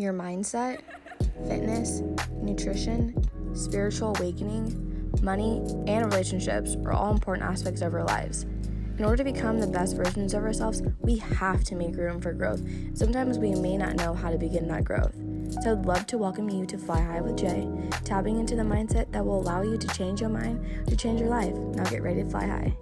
your mindset, fitness, nutrition, spiritual awakening, money, and relationships are all important aspects of our lives. In order to become the best versions of ourselves, we have to make room for growth. Sometimes we may not know how to begin that growth. So I'd love to welcome you to Fly High with Jay, tapping into the mindset that will allow you to change your mind to change your life. Now get ready to fly high.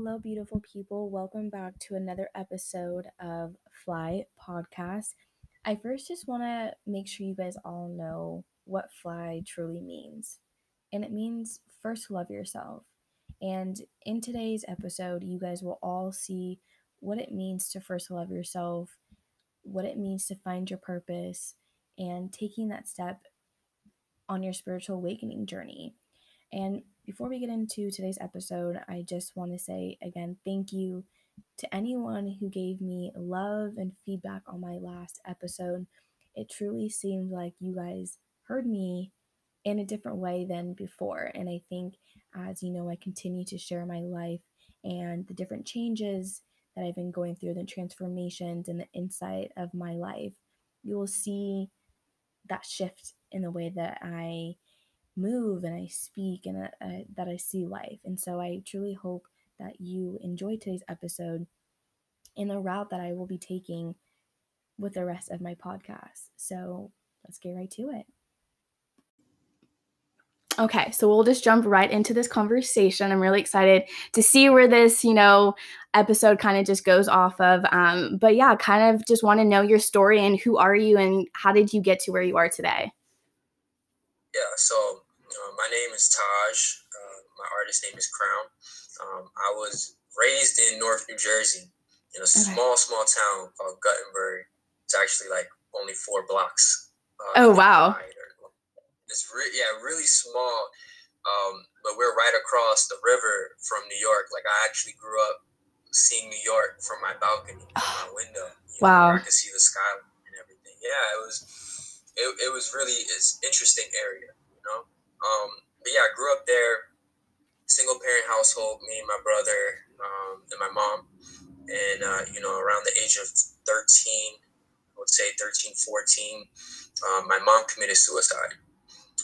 Hello, beautiful people. Welcome back to another episode of Fly Podcast. I first just want to make sure you guys all know what fly truly means. And it means first love yourself. And in today's episode, you guys will all see what it means to first love yourself, what it means to find your purpose, and taking that step on your spiritual awakening journey. And before we get into today's episode, I just want to say again, thank you to anyone who gave me love and feedback on my last episode. It truly seemed like you guys heard me in a different way than before. And I think as you know, I continue to share my life and the different changes that I've been going through, the transformations and the insight of my life, you will see that shift in the way that I move and I speak and uh, uh, that I see life. And so I truly hope that you enjoy today's episode in the route that I will be taking with the rest of my podcast. So let's get right to it. Okay, so we'll just jump right into this conversation. I'm really excited to see where this, you know, episode kind of just goes off of. Um, but yeah, kind of just want to know your story and who are you and how did you get to where you are today? Yeah, so my name is Taj. Uh, my artist name is Crown. Um, I was raised in North New Jersey in a okay. small, small town called Guttenberg. It's actually like only four blocks. Uh, oh wow! It's re- yeah, really small. Um, but we're right across the river from New York. Like I actually grew up seeing New York from my balcony, from my window. wow! I could see the sky and everything. Yeah, it was. It, it was really it's interesting area, know. Um, but yeah, I grew up there, single parent household. Me and my brother um, and my mom, and uh, you know, around the age of thirteen, I would say 13, 14, um, my mom committed suicide.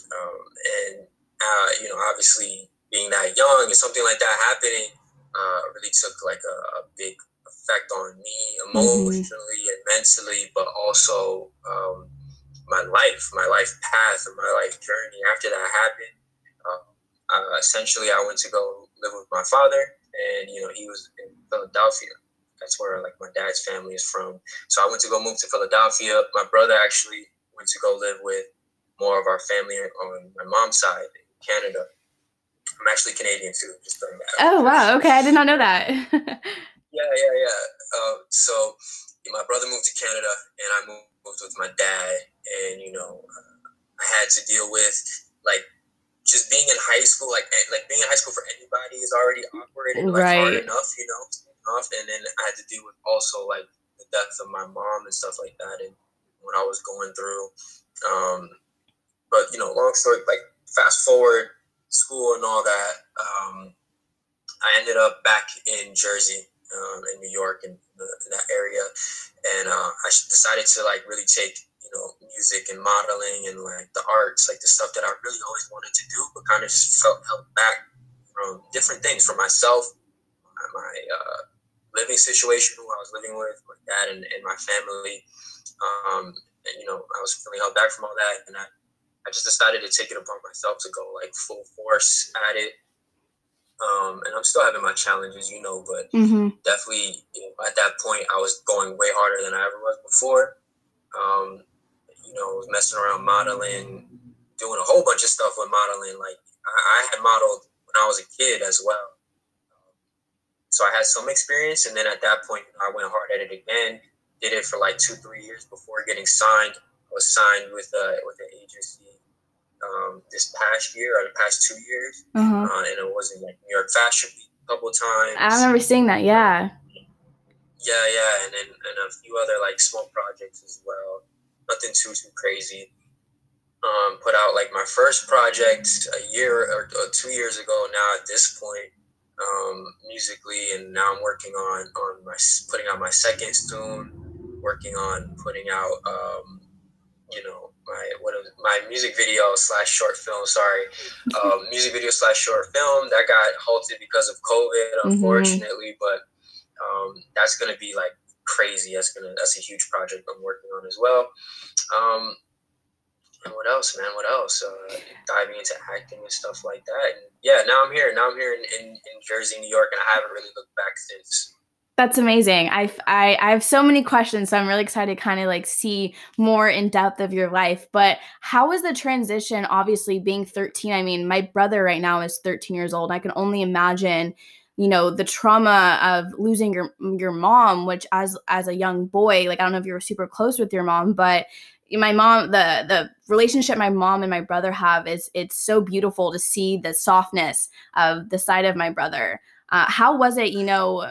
Um, and uh, you know, obviously being that young and something like that happening uh, really took like a, a big effect on me emotionally mm-hmm. and mentally, but also um, my life, my life path, and my life journey. After that happened, uh, uh, essentially I went to go live with my father, and you know he was in Philadelphia. That's where like my dad's family is from. So I went to go move to Philadelphia. My brother actually went to go live with more of our family on my mom's side in Canada. I'm actually Canadian too, just. Oh wow! Okay, I did not know that. yeah, yeah, yeah. Uh, so my brother moved to Canada, and I moved, moved with my dad, and you know, uh, I had to deal with like just being in high school. Like like being in high school for anybody is already awkward and like right. hard enough, you know. Enough, and then I had to deal with also like the death of my mom and stuff like that, and when I was going through. Um, but you know, long story like fast forward school and all that. Um, I ended up back in Jersey, um, in New York, and that area, and uh, I decided to like really take you know music and modeling and like the arts, like the stuff that I really always wanted to do, but kind of just felt held back from different things for myself, my, my uh, living situation, who I was living with, my dad and, and my family. Um, and you know, I was feeling held back from all that, and I I just decided to take it upon myself to go like full force at it. Um, and I'm still having my challenges, you know, but mm-hmm. definitely you know, at that point I was going way harder than I ever was before. Um, you know, messing around modeling, doing a whole bunch of stuff with modeling. Like I, I had modeled when I was a kid as well. So I had some experience, and then at that point I went hard at it again. Did it for like two, three years before getting signed. I was signed with a with an agency um, this past year or the past two years, uh-huh. uh, and it was in like New York Fashion Week a couple times. I remember seeing that. Yeah. Yeah, yeah, and then and a few other like small projects as well. Nothing too too crazy. Um, put out like my first project a year or, or two years ago now. At this point, um, musically, and now I'm working on on my putting out my second soon. Working on putting out, um, you know, my what is, my music video slash short film. Sorry, um, music video slash short film that got halted because of COVID, mm-hmm. unfortunately. Mm-hmm. But um, that's gonna be like crazy. That's gonna that's a huge project I'm working on as well. Um, and what else, man? What else? Uh, diving into acting and stuff like that. And yeah, now I'm here. Now I'm here in, in, in Jersey, New York, and I haven't really looked back since. That's amazing. I, I, I have so many questions, so I'm really excited to kind of like see more in depth of your life. But how was the transition? Obviously, being 13. I mean, my brother right now is 13 years old. I can only imagine, you know, the trauma of losing your your mom. Which, as as a young boy, like I don't know if you were super close with your mom, but my mom the the relationship my mom and my brother have is it's so beautiful to see the softness of the side of my brother uh, how was it you know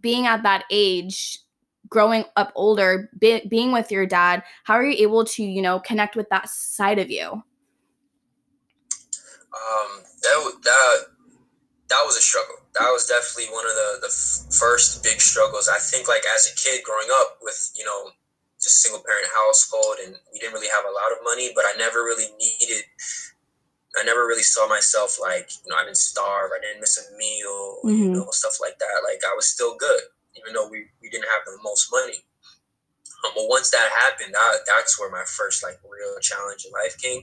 being at that age growing up older be, being with your dad how are you able to you know connect with that side of you? Um that that that was a struggle. That was definitely one of the the first big struggles. I think like as a kid growing up with you know just single parent household and we didn't really have a lot of money but i never really needed i never really saw myself like you know i didn't starve i didn't miss a meal mm-hmm. you know stuff like that like i was still good even though we, we didn't have the most money um, but once that happened that, that's where my first like real challenge in life came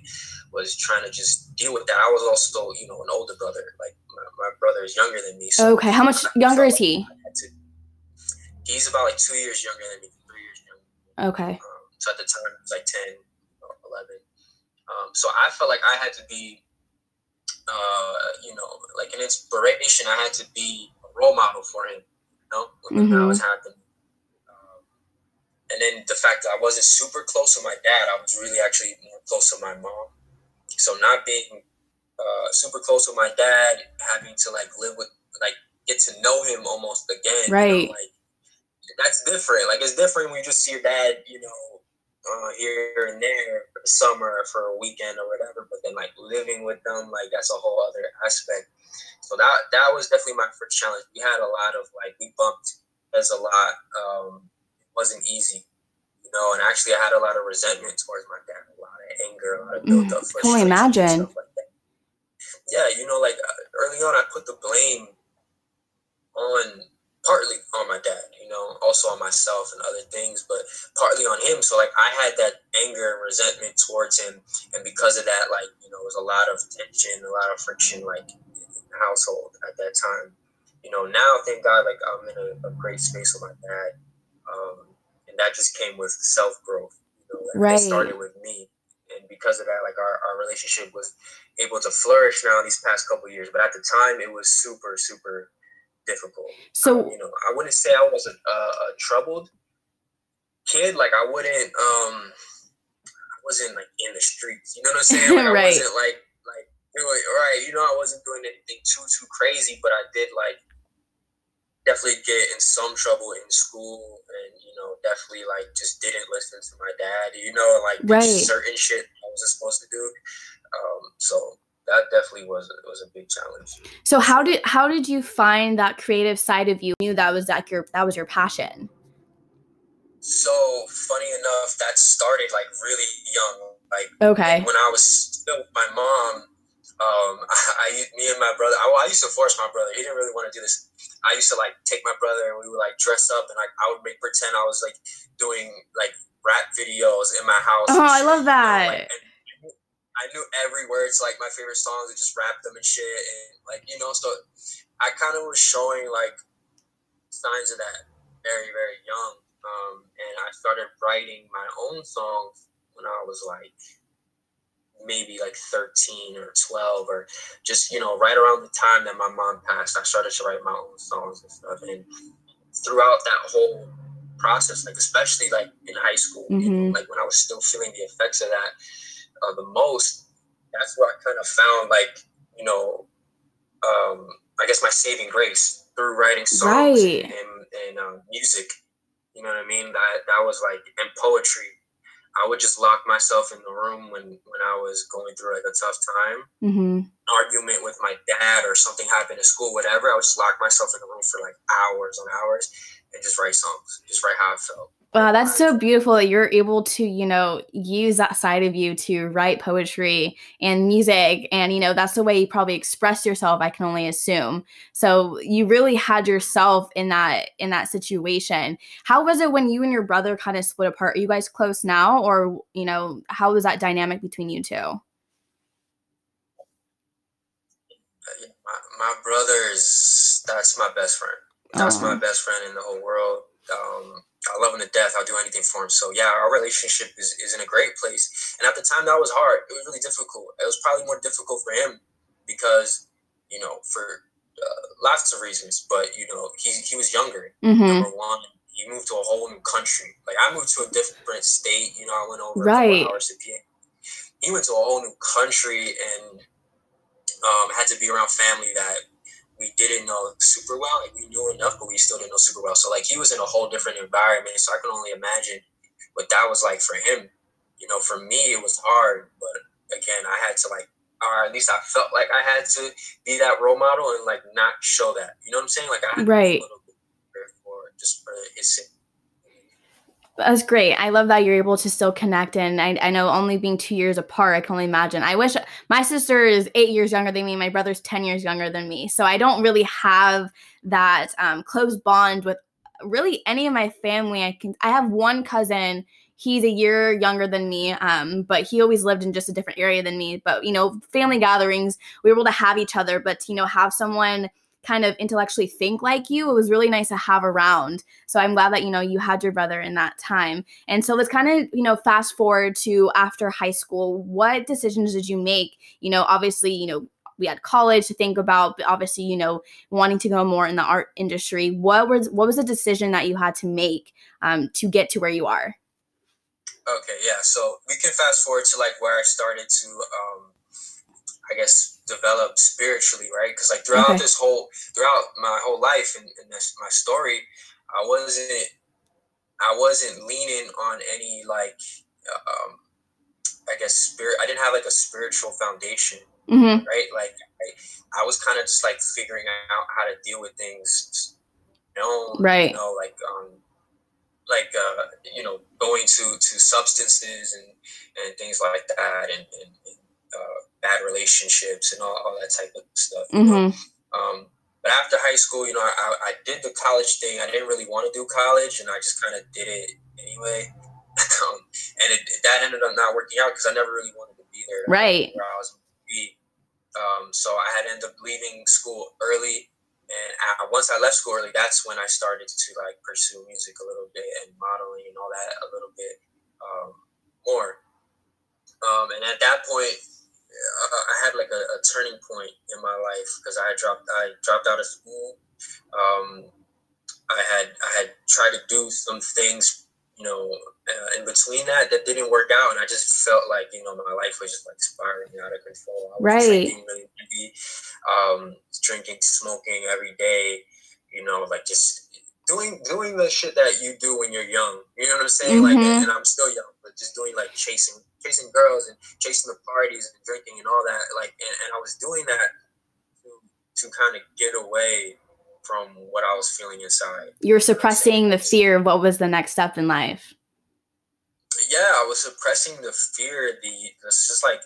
was trying to just deal with that i was also you know an older brother like my, my brother is younger than me so okay how much younger is he to, he's about like two years younger than me three years younger. Okay. Um, so at the time, it was like 10, 11. Um, so I felt like I had to be, uh, you know, like an inspiration. I had to be a role model for him, you know, when mm-hmm. that was happening. Um, and then the fact that I wasn't super close to my dad, I was really actually more close to my mom. So not being uh, super close to my dad, having to like live with, like, get to know him almost again. Right. You know, like, that's different. Like it's different when you just see your dad, you know, uh, here and there for the summer for a weekend or whatever. But then like living with them, like that's a whole other aspect. So that that was definitely my first challenge. We had a lot of like we bumped as a lot. Um, it wasn't easy, you know. And actually, I had a lot of resentment towards my dad, a lot of anger, a lot of built up. Can imagine? Like yeah, you know, like uh, early on, I put the blame on partly on my dad, you know, also on myself and other things, but partly on him. So like I had that anger and resentment towards him, and because of that, like you know, it was a lot of tension, a lot of friction, like in the household at that time. You know, now thank God, like I'm in a, a great space with my dad, um, and that just came with self growth. You know, right. it started with me, and because of that, like our, our relationship was able to flourish now these past couple years. But at the time, it was super, super difficult. So you know, I wouldn't say I was a, a, a, troubled kid. Like I wouldn't, um, I wasn't like in the streets. You know what I'm saying? Like, right. I wasn't like like doing right. You know, I wasn't doing anything too too crazy, but I did like definitely get in some trouble in school, and you know, definitely like just didn't listen to my dad. You know, like right. certain shit I wasn't supposed to do. Um, so that definitely was was a big challenge. So how did how did you find that creative side of you? Knew that was like your that was your passion. So funny enough, that started like really young. Like okay, when I was still with my mom, um, I, I me and my brother. I, I used to force my brother. He didn't really want to do this. I used to like take my brother and we would like dress up and like I would make pretend I was like doing like rap videos in my house. Oh, I love that. You know, like, I knew every word to like my favorite songs and just rapped them and shit and like you know so I kind of was showing like signs of that very very young um, and I started writing my own songs when I was like maybe like 13 or 12 or just you know right around the time that my mom passed I started to write my own songs and stuff and throughout that whole process like especially like in high school mm-hmm. you know, like when I was still feeling the effects of that uh, the most, that's where I kind of found like you know, um, I guess my saving grace through writing songs right. and and um, music. You know what I mean? That that was like and poetry. I would just lock myself in the room when when I was going through like a tough time, mm-hmm. argument with my dad or something happened at school, whatever. I would just lock myself in the room for like hours on hours and just write songs, just write how I felt. Wow, that's so beautiful that you're able to, you know, use that side of you to write poetry and music. And, you know, that's the way you probably express yourself, I can only assume. So you really had yourself in that in that situation. How was it when you and your brother kind of split apart? Are you guys close now? Or, you know, how was that dynamic between you two? Uh, my, my brother is that's my best friend. That's my best friend in the whole world. Um, I love him to death. I'll do anything for him. So yeah, our relationship is, is in a great place. And at the time that was hard. It was really difficult. It was probably more difficult for him because, you know, for uh, lots of reasons, but you know, he, he was younger. Mm-hmm. Number one, he moved to a whole new country. Like I moved to a different state, you know, I went over right. hours to PA. He went to a whole new country and um, had to be around family that we didn't know super well. Like we knew enough, but we still didn't know super well. So like he was in a whole different environment. So I can only imagine what that was like for him. You know, for me it was hard, but again, I had to like, or at least I felt like I had to be that role model and like not show that. You know what I'm saying? Like I had right. to be a little bit for just for his sake. That's great. I love that you're able to still connect. And I, I know only being two years apart, I can only imagine. I wish my sister is eight years younger than me. My brother's 10 years younger than me. So I don't really have that um, close bond with really any of my family. I can, I have one cousin. He's a year younger than me, um, but he always lived in just a different area than me. But, you know, family gatherings, we were able to have each other, but, you know, have someone – kind of intellectually think like you it was really nice to have around. So i'm glad that you know you had your brother in that time. And so let's kind of you know fast forward to after high school what decisions did you make? You know obviously you know we had college to think about but obviously you know wanting to go more in the art industry. What was what was the decision that you had to make um, to get to where you are? Okay yeah so we can fast forward to like where i started to um, I guess develop spiritually, right? Because like throughout okay. this whole throughout my whole life and, and this my story, I wasn't I wasn't leaning on any like um I guess spirit. I didn't have like a spiritual foundation, mm-hmm. right? Like I, I was kind of just like figuring out how to deal with things, you know, right? You know, like um, like uh, you know, going to to substances and and things like that, and, and, and bad relationships and all, all that type of stuff. Mm-hmm. Um, but after high school, you know, I, I did the college thing. I didn't really want to do college, and I just kind of did it anyway. um, and it, that ended up not working out because I never really wanted to be there. Right. Where I was be. Um, so I had ended up leaving school early, and I, once I left school early, that's when I started to like pursue music a little bit and modeling and all that a little bit um, more. Um, and at that point, I had like a, a, turning point in my life because I dropped I dropped out of school. Um, I had I had tried to do some things, you know, uh, in between that that didn't work out, and I just felt like you know my life was just like spiraling out of control. I was right. drinking really heavy, um, drinking, smoking every day. You know, like just doing doing the shit that you do when you're young. You know what I'm saying? Mm-hmm. Like, and I'm still young, but just doing like chasing chasing girls and chasing the parties and drinking and all that. Like, and, and I was doing that to, to kind of get away from what I was feeling inside. You were suppressing the fear of what was the next step in life. Yeah, I was suppressing the fear, the it's just like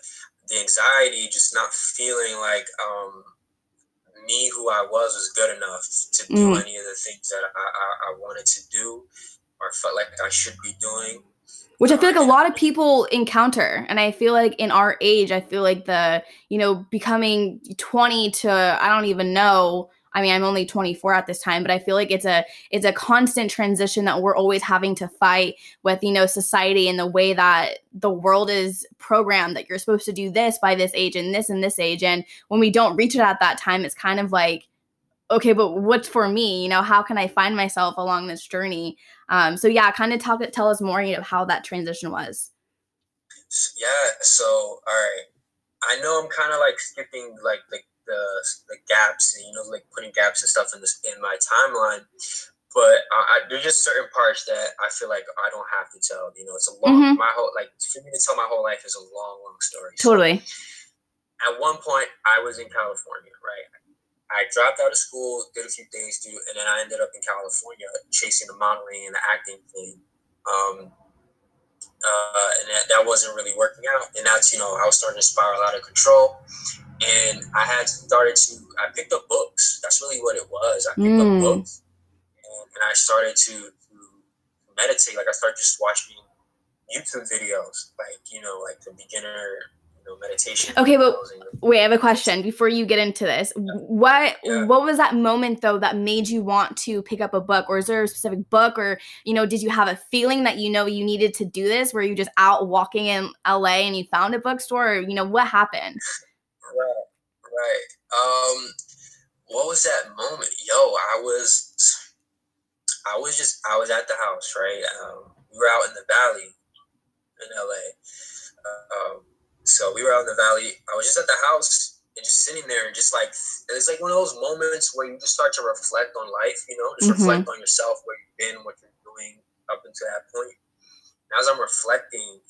the anxiety, just not feeling like um me who I was was good enough to do mm. any of the things that I, I, I wanted to do or felt like I should be doing which I feel like a lot of people encounter. And I feel like in our age, I feel like the, you know, becoming 20 to I don't even know. I mean, I'm only 24 at this time, but I feel like it's a it's a constant transition that we're always having to fight with, you know, society and the way that the world is programmed that you're supposed to do this by this age and this and this age. And when we don't reach it at that time, it's kind of like okay, but what's for me? You know, how can I find myself along this journey? Um, so yeah, kind of talk tell us more, you know, how that transition was. Yeah. So all right, I know I'm kind of like skipping like the, the the gaps, you know, like putting gaps and stuff in this in my timeline. but uh, I, there's just certain parts that I feel like I don't have to tell. You know, it's a long mm-hmm. my whole like for me to tell my whole life is a long, long story. Totally. So, at one point, I was in California, right? I dropped out of school, did a few things, dude, and then I ended up in California chasing the modeling and the acting thing. Um, uh, and that, that wasn't really working out. And that's, you know, I was starting to spiral out of control. And I had started to, I picked up books. That's really what it was. I picked mm. up books. And, and I started to, to meditate. Like I started just watching YouTube videos, like, you know, like the beginner know, meditation. Okay, but wait, I have a question before you get into this. What yeah. what was that moment though that made you want to pick up a book, or is there a specific book, or you know, did you have a feeling that you know you needed to do this? Were you just out walking in LA and you found a bookstore, or you know, what happened? Right, right. Um, what was that moment? Yo, I was, I was just, I was at the house, right? Um, we were out in the valley in LA. Uh, um, so we were out in the valley. I was just at the house and just sitting there and just like it's like one of those moments where you just start to reflect on life, you know, just mm-hmm. reflect on yourself, where you've been, what you're doing up until that point. And as I'm reflecting,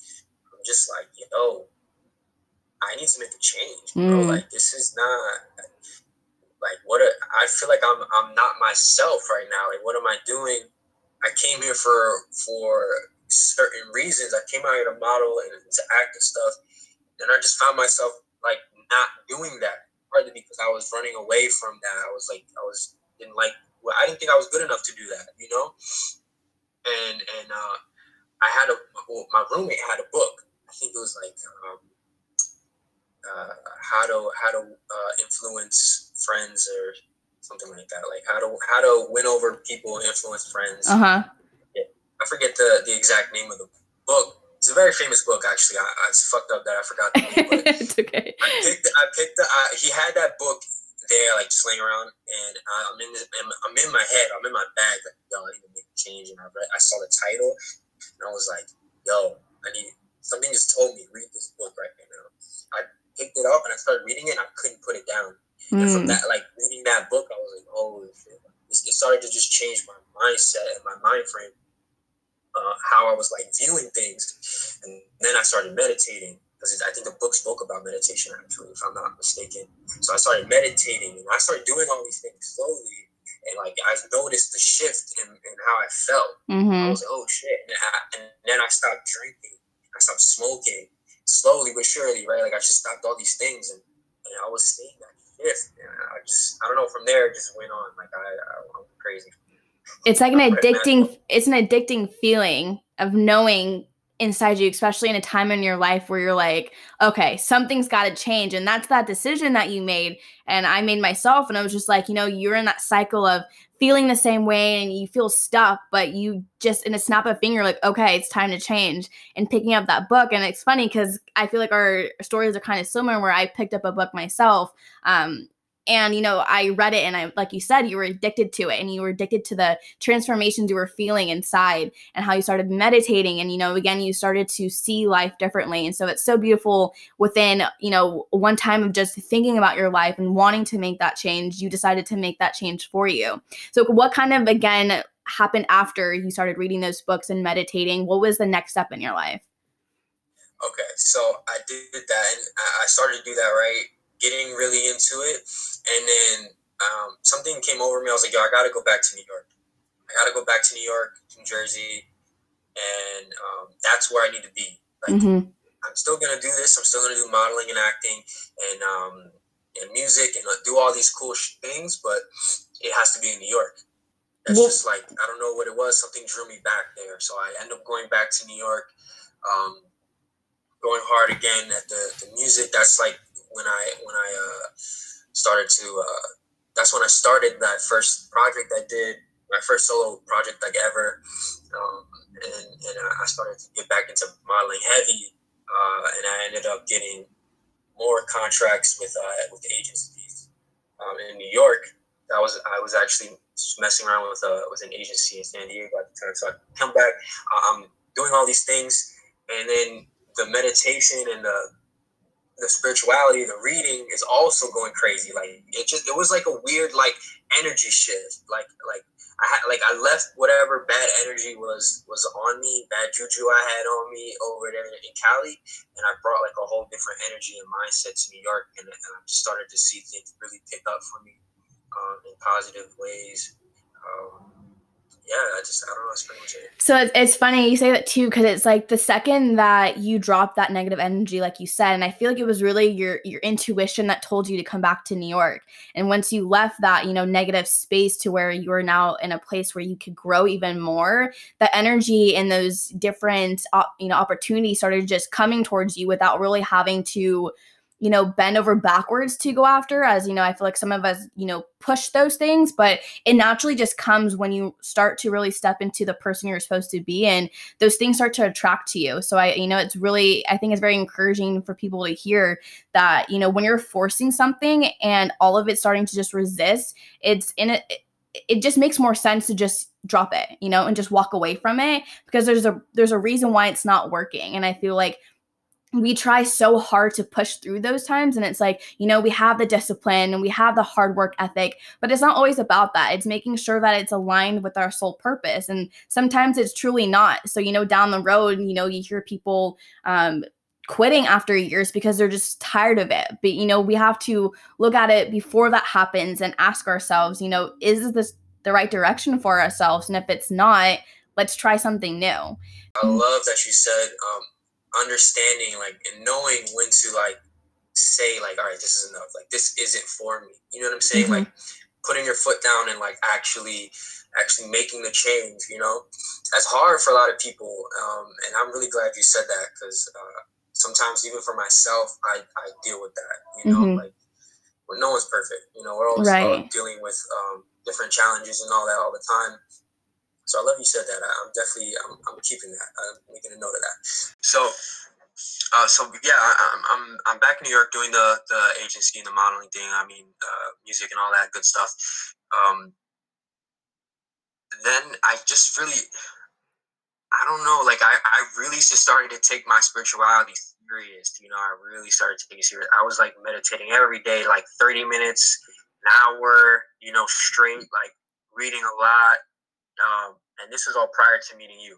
I'm just like, yo, I need to make a change, bro. Mm. Like this is not like what a, I feel like I'm I'm not myself right now. Like what am I doing? I came here for for certain reasons. I came out here to model and to act and stuff and I just found myself like not doing that, partly because I was running away from that. I was like, I was didn't like, well, I didn't think I was good enough to do that, you know. And and uh, I had a well, my roommate had a book. I think it was like um, uh, how to how to uh, influence friends or something like that. Like how to how to win over people, influence friends. Uh huh. I forget the the exact name of the book, it's a very famous book, actually. I, I it's fucked up that I forgot the name. it's okay. I picked. I picked. The, I, he had that book there, like just laying around, and I'm in. The, I'm in my head. I'm in my bag. Like, yo, I need to make a change. And I read. I saw the title, and I was like, yo, I need. Something just told me read this book right now. I picked it up and I started reading it. and I couldn't put it down. Mm. And from hmm. that, like reading that book, I was like, holy shit! It started to just change my mindset and my mind frame uh, how I was like viewing things. And then I started meditating because I think the book spoke about meditation actually, if I'm not mistaken. So I started meditating and I started doing all these things slowly. And like I noticed the shift in, in how I felt. Mm-hmm. I was like, oh shit. And, I, and then I stopped drinking. I stopped smoking slowly but surely, right? Like I just stopped all these things and, and I was seeing that shift. And I just, I don't know, from there it just went on. Like I, I, I went crazy it's like an addicting it's an addicting feeling of knowing inside you especially in a time in your life where you're like okay something's got to change. And that's that decision that you made. And i made myself and i was just like you know you're in that cycle of feeling the same way and you feel stuck but you just in a snap of a finger like okay it's time to change. And picking up that book and it's funny because i feel like our stories are kind of similar where i picked up a book myself um, and you know i read it and i like you said you were addicted to it and you were addicted to the transformations you were feeling inside and how you started meditating. And you know again you started to see life differently. And so it's so beautiful within you know one time of just thinking about your life and wanting to make that change you decided to make that change for you. So what kind of again happened after you started reading those books and meditating? What was the next step in your life? Okay so i did that and i started to do that right getting really into it. And then um, something came over me. I was like, yo, I got to go back to New York. I got to go back to New York, New Jersey. And um, that's where I need to be. Like, mm-hmm. I'm still going to do this. I'm still going to do modeling and acting and, um, and music and do all these cool sh- things, but it has to be in New York. It's well, just like, I don't know what it was. Something drew me back there. So I end up going back to New York, um, going hard again at the, the music. That's like when I when I uh, started to uh, that's when I started that first project I did my first solo project like ever. Um, and, and I started to get back into modeling heavy uh, and I ended up getting more contracts with uh, with agencies. Um, in New York I was I was actually messing around with uh, with an agency in San Diego at the time so I come back I'm doing all these things and then the meditation and the the spirituality, the reading is also going crazy. Like it just it was like a weird like energy shift. Like like I had like I left whatever bad energy was was on me, bad juju I had on me over there in Cali, and I brought like a whole different energy and mindset to New York, and, and I started to see things really pick up for me um, in positive ways. Um, yeah, I just I don't know. It's pretty much it. So it's, it's funny you say that too because it's like the second that you drop that negative energy, like you said, and I feel like it was really your your intuition that told you to come back to New York. And once you left that you know negative space to where you are now in a place where you could grow even more, the energy and those different you know opportunities started just coming towards you without really having to you know, bend over backwards to go after. As you know, I feel like some of us, you know, push those things, but it naturally just comes when you start to really step into the person you're supposed to be, and those things start to attract to you. So I, you know, it's really, I think it's very encouraging for people to hear that, you know, when you're forcing something and all of it starting to just resist, it's in it. It just makes more sense to just drop it, you know, and just walk away from it because there's a there's a reason why it's not working. And I feel like we try so hard to push through those times and it's like you know we have the discipline and we have the hard work ethic but it's not always about that. It's making sure that it's aligned with our sole purpose and sometimes it's truly not. So you know down the road you know you hear people um, quitting after years because they're just tired of it. But you know we have to look at it before that happens and ask ourselves you know is this the right direction for ourselves? And if it's not let's try something new. I love that you said um understanding like and knowing when to like say like all right this is enough. Like this isn't for me. You know what i'm saying? Mm-hmm. like putting your foot down and like actually actually making the change you know? That's hard for a lot of people um, and i'm really glad you said that because uh, sometimes even for myself i i deal with that you know? Mm-hmm. like well, no one's perfect you know? We're always right. uh, dealing with um, different challenges and all that all the time so I love you said that. I, am definitely I'm, I'm keeping that. I'm making a note of that. So uh, so yeah, I, I'm I'm back in New York doing the the agency and the modeling thing. I mean, uh, music and all that good stuff. Um, then I just really, I don't know, like I I really just started to take my spirituality serious. You know, I really started taking it serious. I was like meditating every day, like 30 minutes, an hour. You know, straight, like reading a lot, um, and this is all prior to meeting you.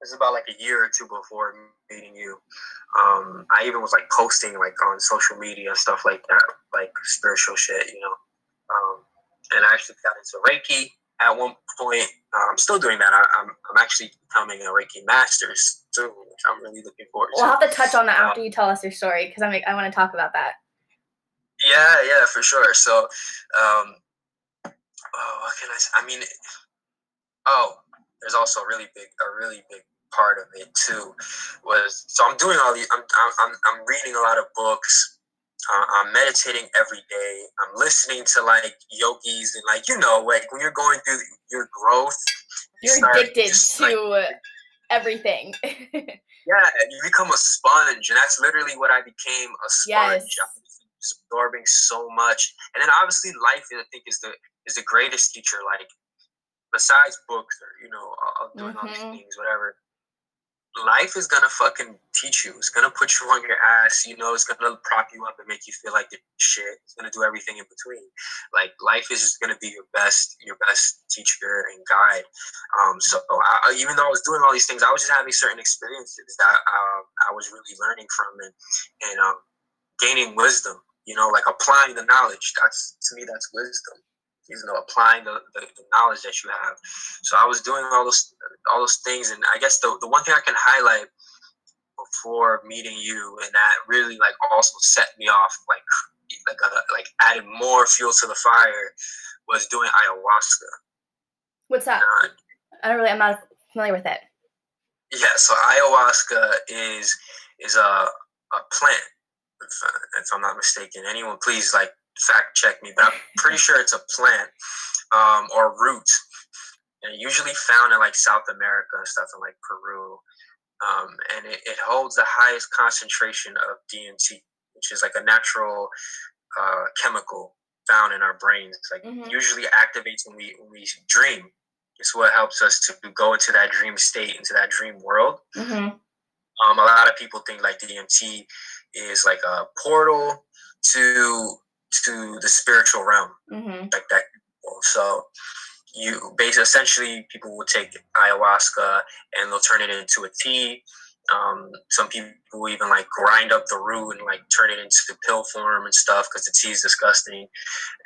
This is about like a year or two before meeting you. Um, I even was like posting like on social media and stuff like that, like spiritual shit, you know. Um, and I actually got into Reiki at one point. Uh, I'm still doing that. I, am I'm, I'm actually becoming a Reiki master soon, which I'm really looking forward to. We'll have to touch on that after um, you tell us your story because I'm like, I want to talk about that. Yeah, yeah, for sure. So, um, oh, what can I say? I mean, oh, there's also a really big, a really big part of it too. Was so I'm doing all these. I'm I'm I'm reading a lot of books. Uh, I'm meditating every day. I'm listening to like yogis and like you know like when you're going through your growth, you you're addicted to like, everything. yeah, you become a sponge, and that's literally what I became a sponge. Yes. absorbing so much, and then obviously life, I think, is the is the greatest teacher. Like besides books or you know uh, doing mm-hmm. all these mm-hmm. things, whatever. Life is gonna fucking teach you. It's gonna put you on your ass. You know, it's gonna prop you up and make you feel like shit. It's gonna do everything in between. Like life is just gonna be your best, your best teacher and guide. Um, so I, even though I was doing all these things, I was just having certain experiences that um, I was really learning from and and um, gaining wisdom. You know, like applying the knowledge. That's to me, that's wisdom you know applying the, the, the, knowledge that you have. So i was doing all those all those things and i guess the, the one thing i can highlight before meeting you and that really like also set me off like like a, uh, like added more fuel to the fire was doing ayahuasca. What's that? Uh, i don't really i'm not familiar with it. Yeah so ayahuasca is is a, a plant if, if i'm not mistaken. Anyone please like fact check me, but I'm pretty sure it's a plant um, or root. And usually found in like South America and stuff in like Peru. Um, and it, it, holds the highest concentration of DMT, which is like a natural uh, chemical found in our brains. It's like mm-hmm. usually activates when we when we dream. It's what helps us to go into that dream state, into that dream world. Mm-hmm. Um, a lot of people think like DMT is like a portal to to the spiritual realm, mm-hmm. like that. So you basically essentially people will take ayahuasca and they'll turn it into a tea um, some people even like grind up the root and like turn it into the pill form and stuff because the tea is disgusting.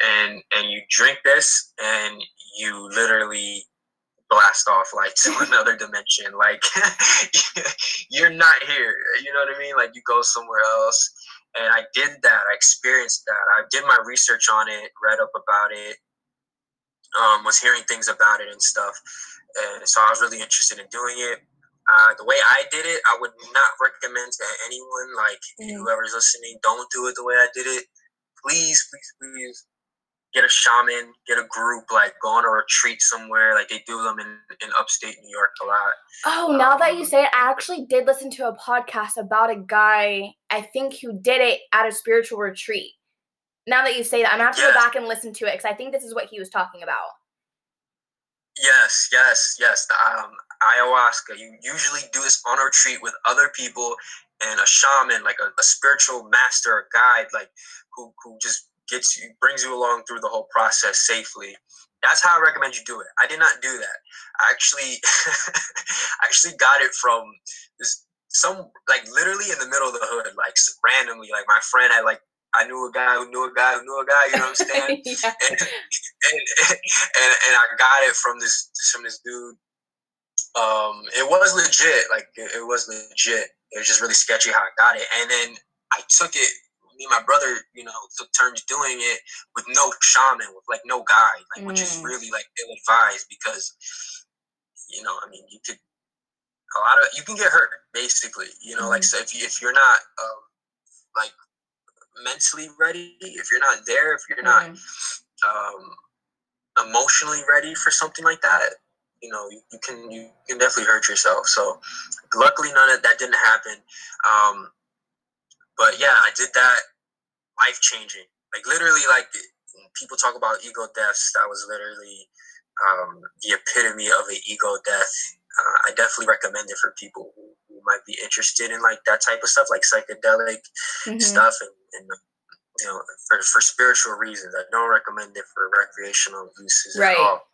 And and you drink this and you literally blast off like to another dimension. Like you're not here. You know what I mean? Like you go somewhere else. And I did that. I experienced that. I did my research on it, read up about it, um, was hearing things about it and stuff. And so I was really interested in doing it. Uh, the way I did it, I would not recommend to anyone. Like mm-hmm. whoever's listening, don't do it the way I did it. Please, please, please get a shaman, get a group, like go on a retreat somewhere. Like they do them in, in upstate New York a lot. Oh, now um, that you um, say it, I actually did listen to a podcast about a guy, I think who did it at a spiritual retreat. Now that you say that, I'm gonna have to yes. go back and listen to it because I think this is what he was talking about. Yes, yes, yes. Um, ayahuasca. You usually do this on a retreat with other people and a shaman, like a, a spiritual master, a guide, like who who just gets you brings you along through the whole process safely. That's how I recommend you do it. I did not do that. I actually I actually got it from this some like literally in the middle of the hood, like randomly. Like my friend had like I knew a guy who knew a guy who knew a guy. You know what I'm saying? yeah. and, and, and and I got it from this from this dude. Um, it was legit. Like it, it was legit. It was just really sketchy how I got it. And then I took it. Me and my brother, you know, took turns doing it with no shaman, with like no guide, like mm. which is mm. really like ill advised because, you know, I mean, you could a lot of you can get hurt basically. You know, mm. like so if you if you're not um, like mentally ready, if you're not there, if you're not mm-hmm. um, emotionally ready for something like that, you know, you, you, can you can definitely hurt yourself. So, luckily, none of that didn't happen. Um, but yeah, I did that. Life changing, like literally, like people talk about ego deaths. That was literally um, the epitome of an ego death. Uh, I definitely recommend it for people who might be interested in like that type of stuff, like psychedelic mm-hmm. stuff, and, and, you know, for, for spiritual reasons. I don't recommend it for recreational uses right. at all.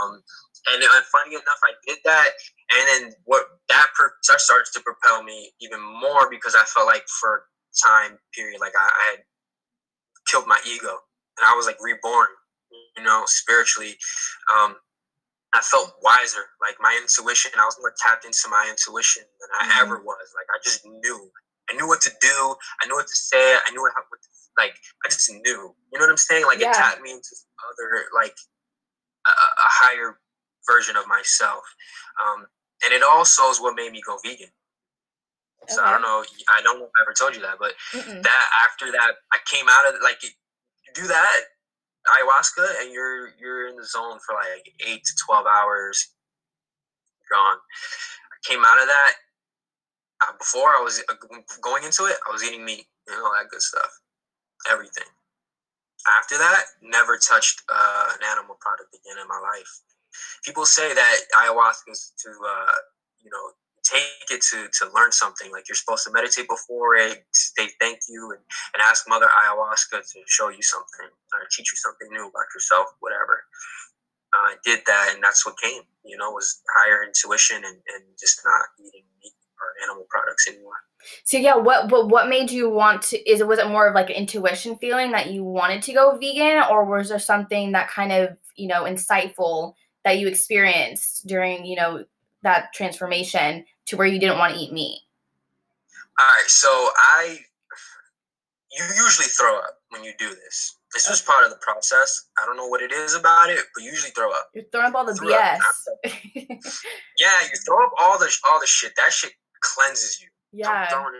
Um, and, and funny enough, I did that, and then what that per- that started to propel me even more because I felt like for time period, like I, I had killed my ego, and I was like reborn, you know, spiritually. Um, I felt wiser. Like my intuition, I was more tapped into my intuition than I mm-hmm. ever was. Like I just knew. I knew what to do. I knew what to say. I knew what, what to, like I just knew. You know what I'm saying? Like yeah. it tapped me into other like a, a higher version of myself. Um, and it also is what made me go vegan. So okay. I don't know. I don't know if I ever told you that, but Mm-mm. that after that, I came out of like do that ayahuasca and you're you're in the zone for like eight to twelve hours. Gone. I came out of that. Uh, before I was uh, going into it, I was eating meat and all that good stuff, everything. After that, never touched uh, an animal product again in my life. People say that ayahuasca is to, uh, you know, take it to to learn something. Like you're supposed to meditate before it, say thank you, and, and ask Mother Ayahuasca to show you something or teach you something new about yourself, whatever. Uh, I did that, and that's what came. You know, was higher intuition and, and just not eating meat or animal products anymore. So yeah, what what what made you want to? Is it was it more of like an intuition feeling that you wanted to go vegan, or was there something that kind of you know insightful that you experienced during you know that transformation to where you didn't want to eat meat? All right, so I you usually throw up when you do this. This was part of the process. I don't know what it is about it, but you usually throw up. You're throwing up all the BS. yeah, you throw up all the all the shit. That shit cleanses you. Yeah. throwing.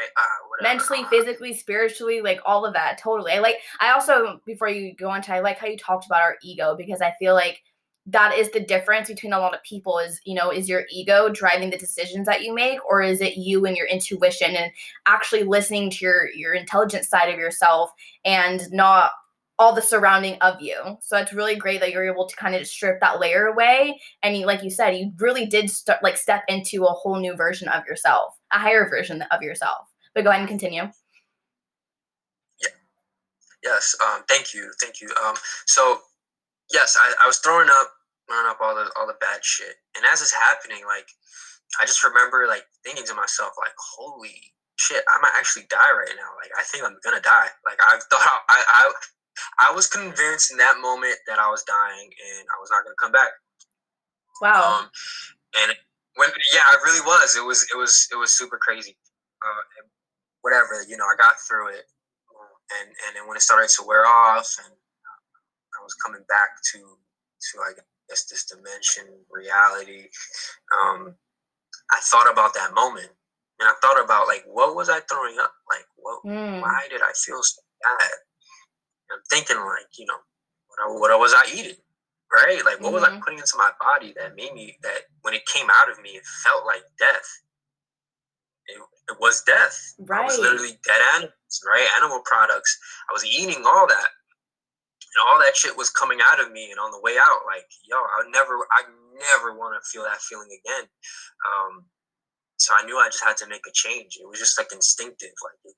Right, uh, Mentally, physically, spiritually, like all of that. Totally. I like. I also before you go on to, I like how you talked about our ego because I feel like that is the difference between a lot of people is you know is your ego driving the decisions that you make or is it you and your intuition and actually listening to your your intelligent side of yourself and not all the surrounding of you? So it's really great that you're able to kind of strip that layer away and you like you said you really did start like step into a whole new version of yourself a higher version of yourself. But go ahead and continue. Yeah yes um thank you thank you. Um so yes, I, I was throwing up, throwing up all the all the bad shit. And as it's happening, like I just remember like thinking to myself, like, holy shit, I might actually die right now. Like I think I'm gonna die. Like I thought I I I was convinced in that moment that I was dying and I was not gonna come back. Wow. Um, and when yeah, I really was. It was it was it was super crazy. Uh, whatever, you know, I got through it, and and then when it started to wear off, and I was coming back to to I guess this dimension reality. Um, I thought about that moment, and I thought about like what was I throwing up? Like what? Mm. Why did I feel so bad? And I'm thinking like you know what, what was I eating? right? Like, what mm-hmm. was I mm-hmm. putting into my body that made me that when it came out of me, it felt like death. It, it was death. Right. I was literally dead animals, right? Animal products. I was eating all that, and all that shit was coming out of me. And on the way out, like, yo, I never, I never want to feel that feeling again. Um, so I knew I just had to make a change. It was just like instinctive. Like,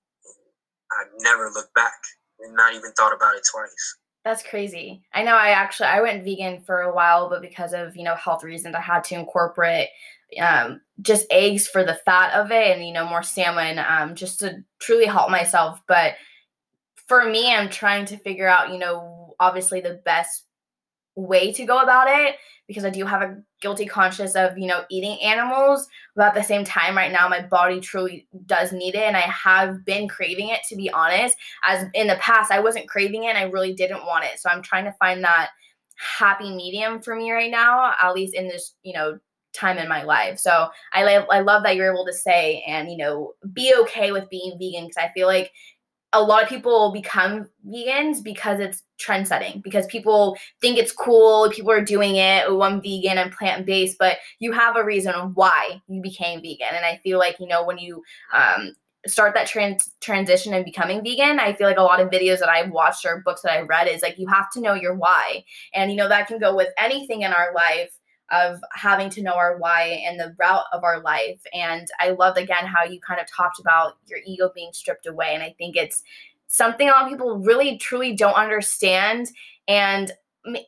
I never looked back, and not even thought about it twice. That's crazy. I know I actually I went vegan for a while, but because of, you know, health reasons, I had to incorporate um, just eggs for the fat of it and, you know, more salmon um, just to truly help myself. But for me, I'm trying to figure out, you know, obviously the best way to go about it because I do have a guilty conscience of, you know, eating animals. But at the same time, right now, my body truly does need it. And I have been craving it, to be honest. As in the past, I wasn't craving it and I really didn't want it. So I'm trying to find that happy medium for me right now, at least in this, you know, time in my life. So I, I love that you're able to say and, you know, be okay with being vegan because I feel like a lot of people become vegans because it's trend setting because people think it's cool people are doing it oh i'm vegan i'm plant-based but you have a reason why you became vegan and i feel like you know when you um, start that trans- transition and becoming vegan i feel like a lot of videos that i've watched or books that i've read is like you have to know your why and you know that can go with anything in our life of having to know our why and the route of our life. And I loved again how you kind of talked about your ego being stripped away. And I think it's something a lot of people really truly don't understand. And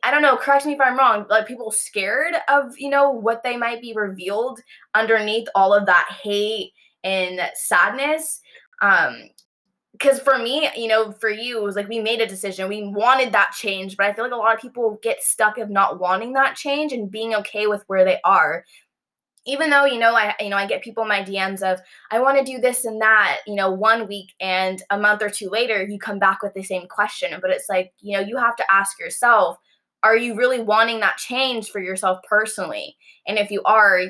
I don't know, correct me if I'm wrong, like people scared of, you know, what they might be revealed underneath all of that hate and sadness. Um, because for me, you know, for you, it was like we made a decision. We wanted that change, but I feel like a lot of people get stuck of not wanting that change and being okay with where they are. Even though, you know, I you know, I get people in my DMs of I want to do this and that, you know, one week and a month or two later you come back with the same question. But it's like, you know, you have to ask yourself, are you really wanting that change for yourself personally? And if you are,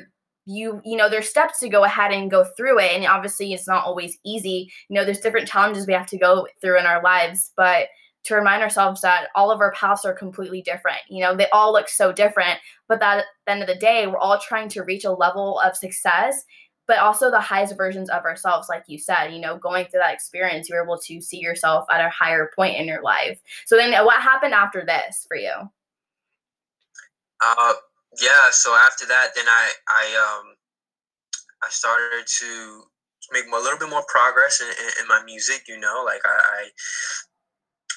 you you know there's steps to go ahead and go through it and obviously it's not always easy. You know there's different challenges we have to go through in our lives but to remind ourselves that all of our paths are completely different. You know they all look so different but that at the end of the day we're all trying to reach a level of success but also the highest versions of ourselves like you said you know going through that experience you're able to see yourself at a higher point in your life. So then what happened after this for you? Uh yeah, so after that, then I I um I started to make a little bit more progress in, in, in my music. You know, like I, I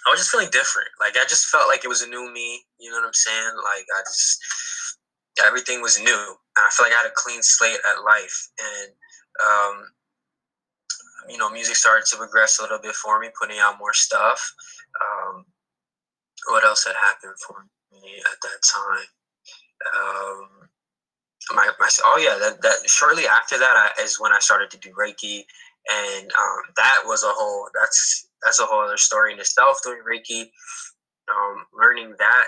I was just feeling different. Like I just felt like it was a new me. You know what I'm saying? Like I just everything was new. And I feel like I had a clean slate at life, and um, you know, music started to progress a little bit for me, putting out more stuff. Um, what else had happened for me at that time? Um, my, my oh yeah that, that shortly after that I, is when I started to do Reiki. And um, that was a whole that's that's a whole other story in itself doing Reiki um, learning that.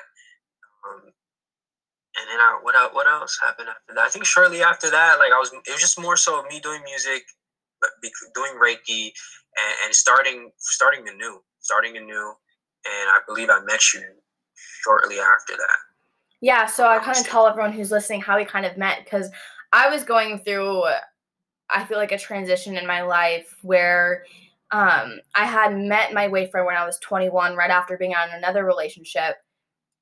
Um, and then I, what what else happened after that? I think shortly after that like I was it was just more so me doing music doing Reiki and, and starting starting anew starting anew. And I believe I met you shortly after that yeah, so I kind of tell everyone who's listening how we kind of met because I was going through, I feel like a transition in my life where um, I had met my boyfriend when I was 21, right after being on another relationship.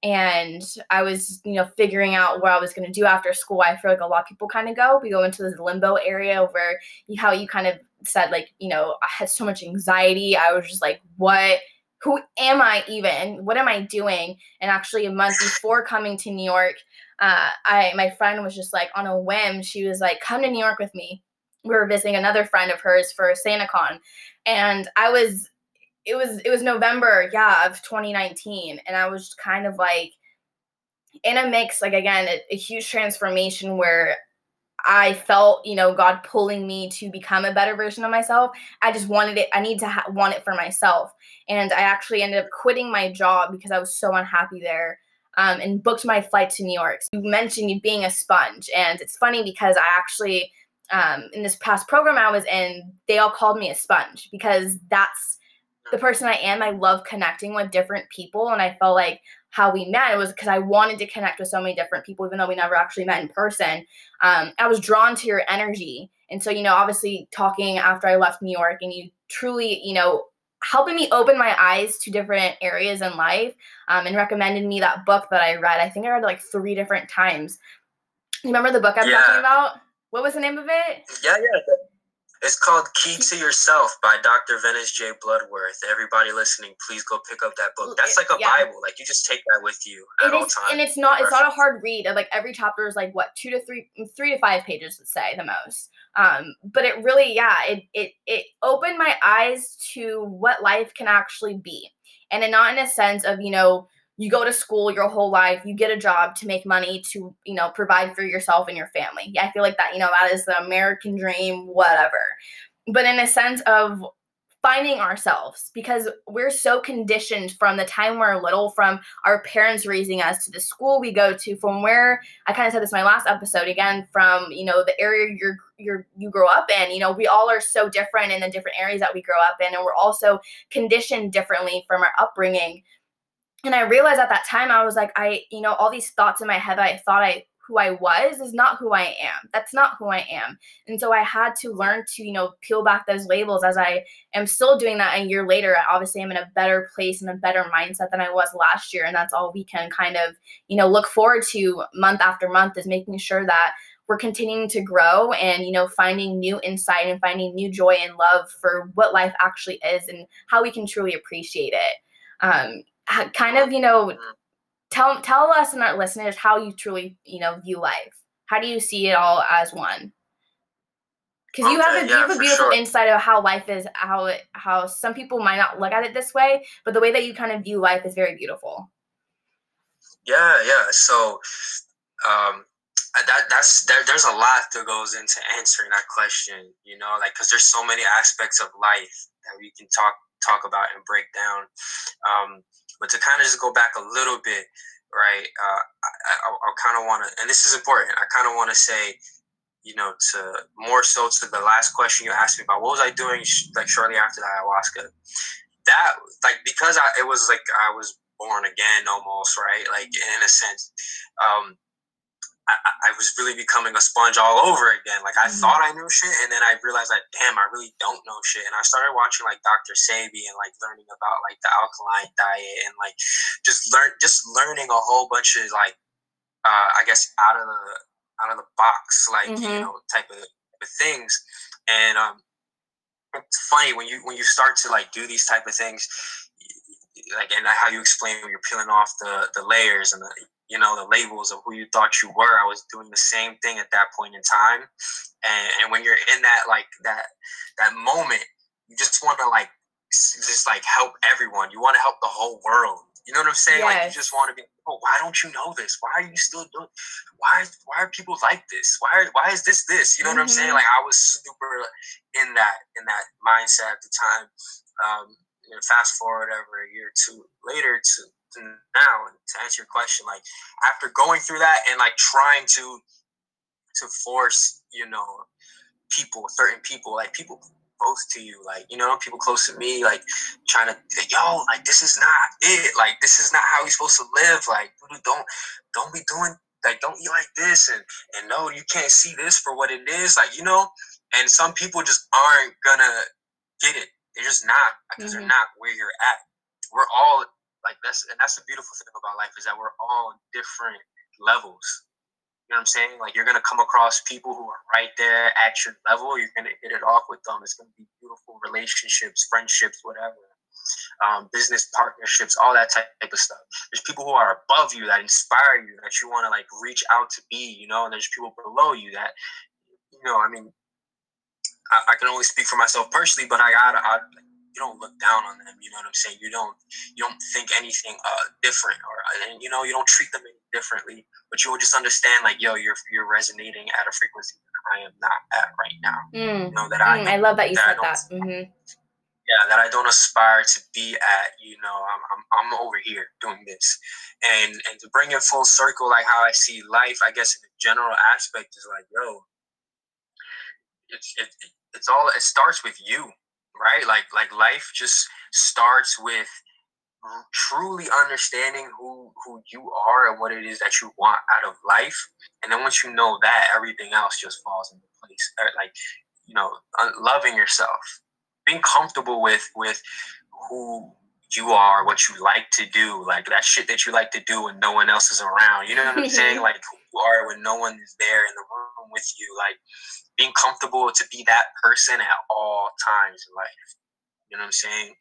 And I was, you know, figuring out what I was going to do after school. I feel like a lot of people kind of go. We go into this limbo area where you, how you kind of said, like, you know, I had so much anxiety. I was just like, what who am I even? What am I doing? And actually, a month before coming to New York, uh, I my friend was just like on a whim. She was like, "Come to New York with me." We were visiting another friend of hers for SantaCon, and I was. It was it was November, yeah, of 2019, and I was kind of like in a mix, like again, a, a huge transformation where I felt, you know, God pulling me to become a better version of myself. I just wanted it. I need to ha- want it for myself. And I actually ended up quitting my job because I was so unhappy there um, and booked my flight to New York. So you mentioned you being a sponge. And it's funny because I actually, um, in this past program I was in, they all called me a sponge because that's the person I am. I love connecting with different people. And I felt like how we met It was because I wanted to connect with so many different people, even though we never actually met in person. Um, I was drawn to your energy. And so, you know, obviously talking after I left New York and you truly, you know, helping me open my eyes to different areas in life um, and recommended me that book that I read. I think I read like three different times. You remember the book I'm yeah. talking about? What was the name of it? Yeah, yeah. It's called Key to Yourself by Dr. Venice J. Bloodworth. Everybody listening, please go pick up that book. That's like a yeah. Bible. Like you just take that with you at it all times. And it's not it's not a hard read. Like every chapter is like what two to three three to five pages let's say the most. Um, but it really, yeah, it it it opened my eyes to what life can actually be. And not in a sense of, you know, you go to school your whole life, you get a job to make money to, you know, provide for yourself and your family. Yeah, I feel like that, you know, that is the American dream, whatever. But in a sense of finding ourselves because we're so conditioned from the time we're little from our parents raising us to the school we go to from where i kind of said this in my last episode again from you know the area you're you're you grow up in you know we all are so different in the different areas that we grow up in and we're also conditioned differently from our upbringing and I realized at that time, I was like, I, you know, all these thoughts in my head that I thought I who I was is not who I am. That's not who I am. And so I had to learn to, you know, peel back those labels as I am still doing that a year later. I obviously, I'm in a better place and a better mindset than I was last year. And that's all we can kind of, you know, look forward to month after month is making sure that we're continuing to grow and you know finding new insight and finding new joy and love for what life actually is and how we can truly appreciate it um, kind of, you know, tell tell us and our listeners how you truly, you know, view life. How do you see it all as one? Because okay, you have a, yeah, you have a beautiful sure. insight of how life is, how it, how some people might not look at it this way, but the way that you kind of view life is very beautiful. Yeah, yeah. So, um, that that's there, there's a lot that goes into answering that question. You know, like because there's so many aspects of life that we can talk talk about and break down. Um, but to kind of just go back a little bit, right? Uh, I, I, I kind of want to, and this is important. I kind of want to say, you know, to more so to the last question you asked me about what was I doing like shortly after the ayahuasca. That like because I it was like I was born again almost right like in a sense. Um, I, I, was really becoming a sponge all over again. Like I mm-hmm. thought I knew shit, and then I realized that damn, I really don't know shit. And I started watching like Dr. Sebi and like learning about like the alkaline diet and like just learn just learning a whole bunch of like uh, I guess out of the out of the box like mm-hmm. you know type of, of things. And um, it's funny when you when you start to like do these type of things like and how you explain when you're peeling off the the layers and the you know the labels of who you thought you were. I was doing the same thing at that point in time. And, and when you're in that like that that moment you just want to like just like help everyone. You want to help the whole world. You know what i'm saying? Yes. like you just want to be oh why don't you know this? Why are you still doing why why are people like this? Why why is this this? You know mm-hmm. what i'm saying? Mm-hmm. like i was super in that in that mindset at the time. Um you know, fast forward over a year or two later to now to answer your question like after going through that and like trying to to force you know people certain people like people close to you like you know people close to me like trying to yo like this is not it like this is not how you're supposed to live like don't don't be doing like don't eat like this and and no you can't see this for what it is like you know and some people just aren't gonna get it they're just not because mm-hmm. they're not where you're at we're all like that's and that's the beautiful thing about life is that we're all different levels. You know what I'm saying? Like you're gonna come across people who are right there at your level. You're gonna hit it off with them. It's gonna be beautiful relationships, friendships, whatever. um, business partnerships, all that type of stuff. There's people who are above you that inspire you, that you want to like reach out to be, you know, and there's people below you that, you know, I mean, I, I can only speak for myself personally, but I gotta, I, you don't look down on them. You know what I'm saying? You don't, you don't think anything uh, different, or and you know, you don't treat them any differently. But you will just understand, like, yo, you're you're resonating at a frequency that I am not at right now. Mm. You know that mm, I, I love that you that said that. Mm-hmm. Yeah, that I don't aspire to be at. You know, I'm, I'm I'm over here doing this, and and to bring it full circle, like how I see life, I guess in the general aspect is like, yo, it's it, it's all it starts with you right? Like like life just starts with truly understanding who who you are and what it is that you want out of life. And then once you know that everything else just falls into place like you know loving yourself being comfortable with with who you are what you like to do like that shit that you like to do when no one else is around you know what i'm saying? Like you are when no one is there in the room with you like being comfortable to be that person at all times in life. You know what I'm saying?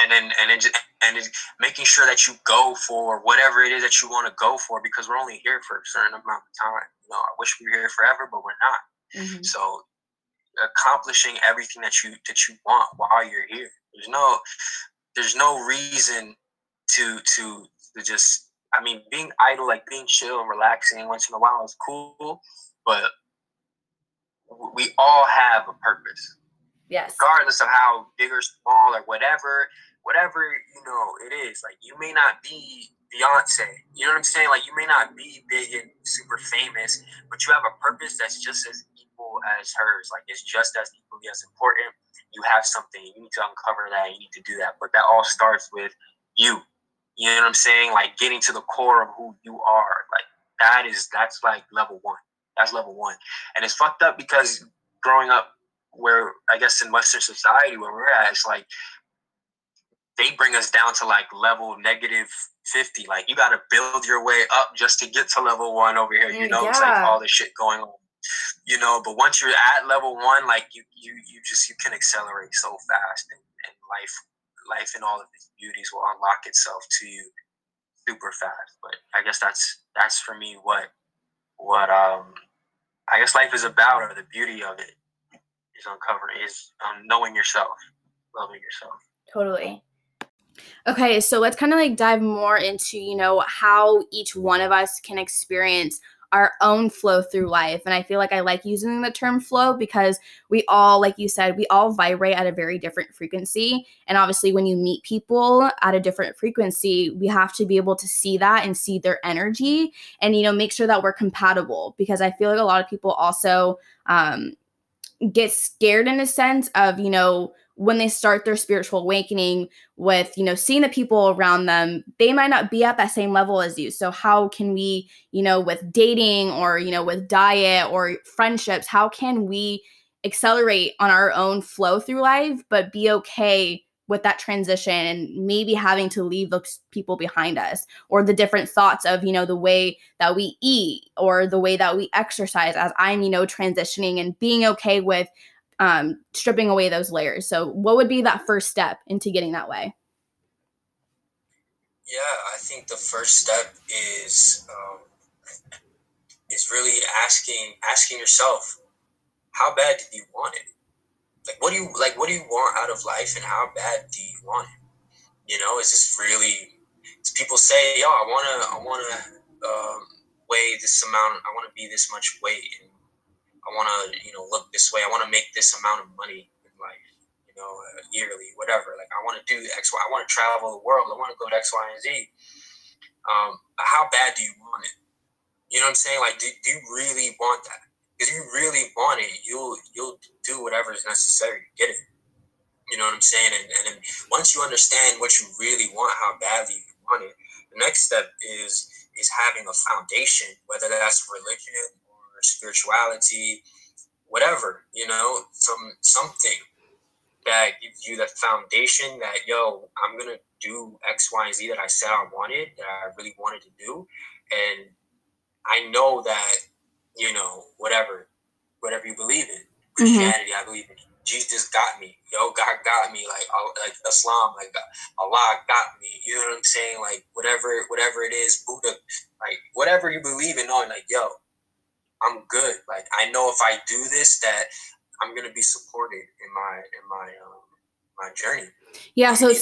And then and then and it, making sure that you go for whatever it is that you want to go for because we're only here for a certain amount of time. You know, I wish we were here forever, but we're not. Mm-hmm. So accomplishing everything that you that you want while you're here. There's no there's no reason to to to just I mean being idle like being chill and relaxing once in a while is cool, but we all have a purpose. Yes. Regardless of how big or small or whatever, whatever you know it is. Like you may not be Beyonce. You know what I'm saying? Like you may not be big and super famous, but you have a purpose that's just as equal as hers. Like it's just as equally as important. You have something. You need to uncover that. You need to do that. But that all starts with you. You know what I'm saying? Like getting to the core of who you are. Like that is that's like level one. That's level one. And it's fucked up because growing up where I guess in Western society where we're at, it's like they bring us down to like level negative 50. Like you got to build your way up just to get to level one over here. You mm, know, yeah. it's like all this shit going on. You know, but once you're at level one, like you, you, you just you can accelerate so fast, and, and life, life and all of its beauties will unlock itself to you super fast. But I guess that's that's for me what what um I guess life is about, or the beauty of it is uncovering, is um, knowing yourself, loving yourself. Totally. Okay, so let's kind of like dive more into, you know, how each one of us can experience our own flow through life. And I feel like I like using the term flow because we all, like you said, we all vibrate at a very different frequency. And obviously, when you meet people at a different frequency, we have to be able to see that and see their energy and, you know, make sure that we're compatible because I feel like a lot of people also um, get scared in a sense of, you know, when they start their spiritual awakening with you know seeing the people around them they might not be at that same level as you. So how can we you know with dating or you know with diet or friendships how can we accelerate on our own flow through life but be okay with that transition and maybe having to leave those people behind us or the different thoughts of you know the way that we eat or the way that we exercise as i'm you know transitioning and being okay with um, stripping away those layers. So, what would be that first step into getting that way? Yeah, I think the first step is um, is really asking asking yourself, how bad do you want it? Like, what do you like? What do you want out of life, and how bad do you want it? You know, is this really? People say, "Yo, I wanna, I wanna um, weigh this amount. I want to be this much weight." And I want to, you know, look this way. I want to make this amount of money in life, you know, uh, yearly, whatever. Like I want to do X, Y. I want to travel the world. I want to go to X, Y, and Z. Um, how bad do you want it? You know what I'm saying? Like, do, do you really want that? If you really want it, you'll you'll do whatever is necessary to get it. You know what I'm saying? And, and once you understand what you really want, how badly you want it, the next step is is having a foundation, whether that's religion or spirituality, whatever, you know, some something that gives you the foundation that yo, I'm gonna do X, Y, and Z that I said I wanted, that I really wanted to do, and I know that you know whatever, whatever you believe in, mm-hmm. Christianity, mm-hmm. I believe in Jesus got me. Yo, God got me. Like, like Islam, like Allah got me. You know what I'm saying? Like, whatever, whatever it is, Buddha, like whatever you believe in, knowing like, yo, I'm good. Like, I know if I do this, that I'm gonna be supported in my in my um my journey. Yeah. So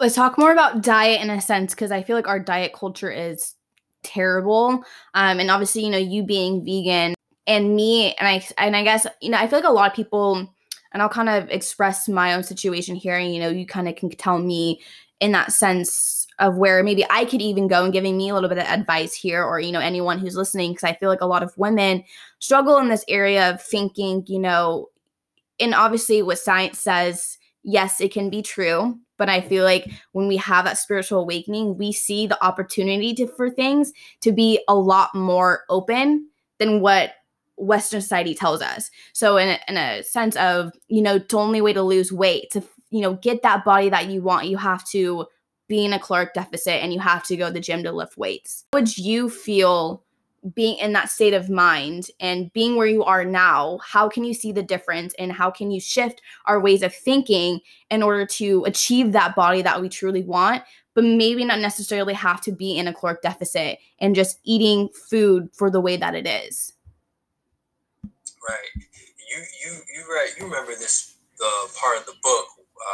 let's talk more about diet in a sense because I feel like our diet culture is terrible. Um, and obviously, you know, you being vegan and me, and I and I guess you know, I feel like a lot of people and I'll kind of express my own situation here. And, you know, you kind of can tell me in that sense of where maybe I could even go and giving me a little bit of advice here, or, you know, anyone who's listening, because I feel like a lot of women struggle in this area of thinking, you know, and obviously what science says, yes, it can be true. But I feel like when we have that spiritual awakening, we see the opportunity to, for things to be a lot more open than what Western society tells us. So in a, in a sense of, you know, the only way to lose weight, to, you know, get that body that you want, you have to be in a caloric deficit and you have to go to the gym to lift weights. How would you feel being in that state of mind and being where you are now, how can you see the difference and how can you shift our ways of thinking in order to achieve that body that we truly want, but maybe not necessarily have to be in a caloric deficit and just eating food for the way that it is? Right. You you you right. You remember this the part of the book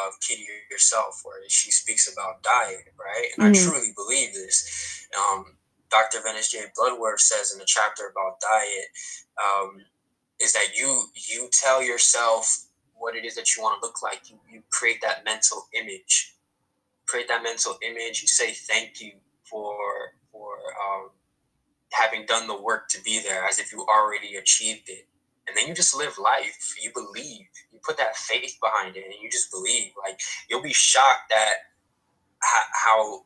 of Key to Yourself where she speaks about diet, right? And mm-hmm. I truly believe this. Um, Dr. Venice J. Bloodworth says in the chapter about diet, um, is that you you tell yourself what it is that you want to look like. You, you create that mental image. Create that mental image. You say thank you for for um, having done the work to be there, as if you already achieved it and then you just live life. You believe. Put that faith behind it, and you just believe. Like you'll be shocked at how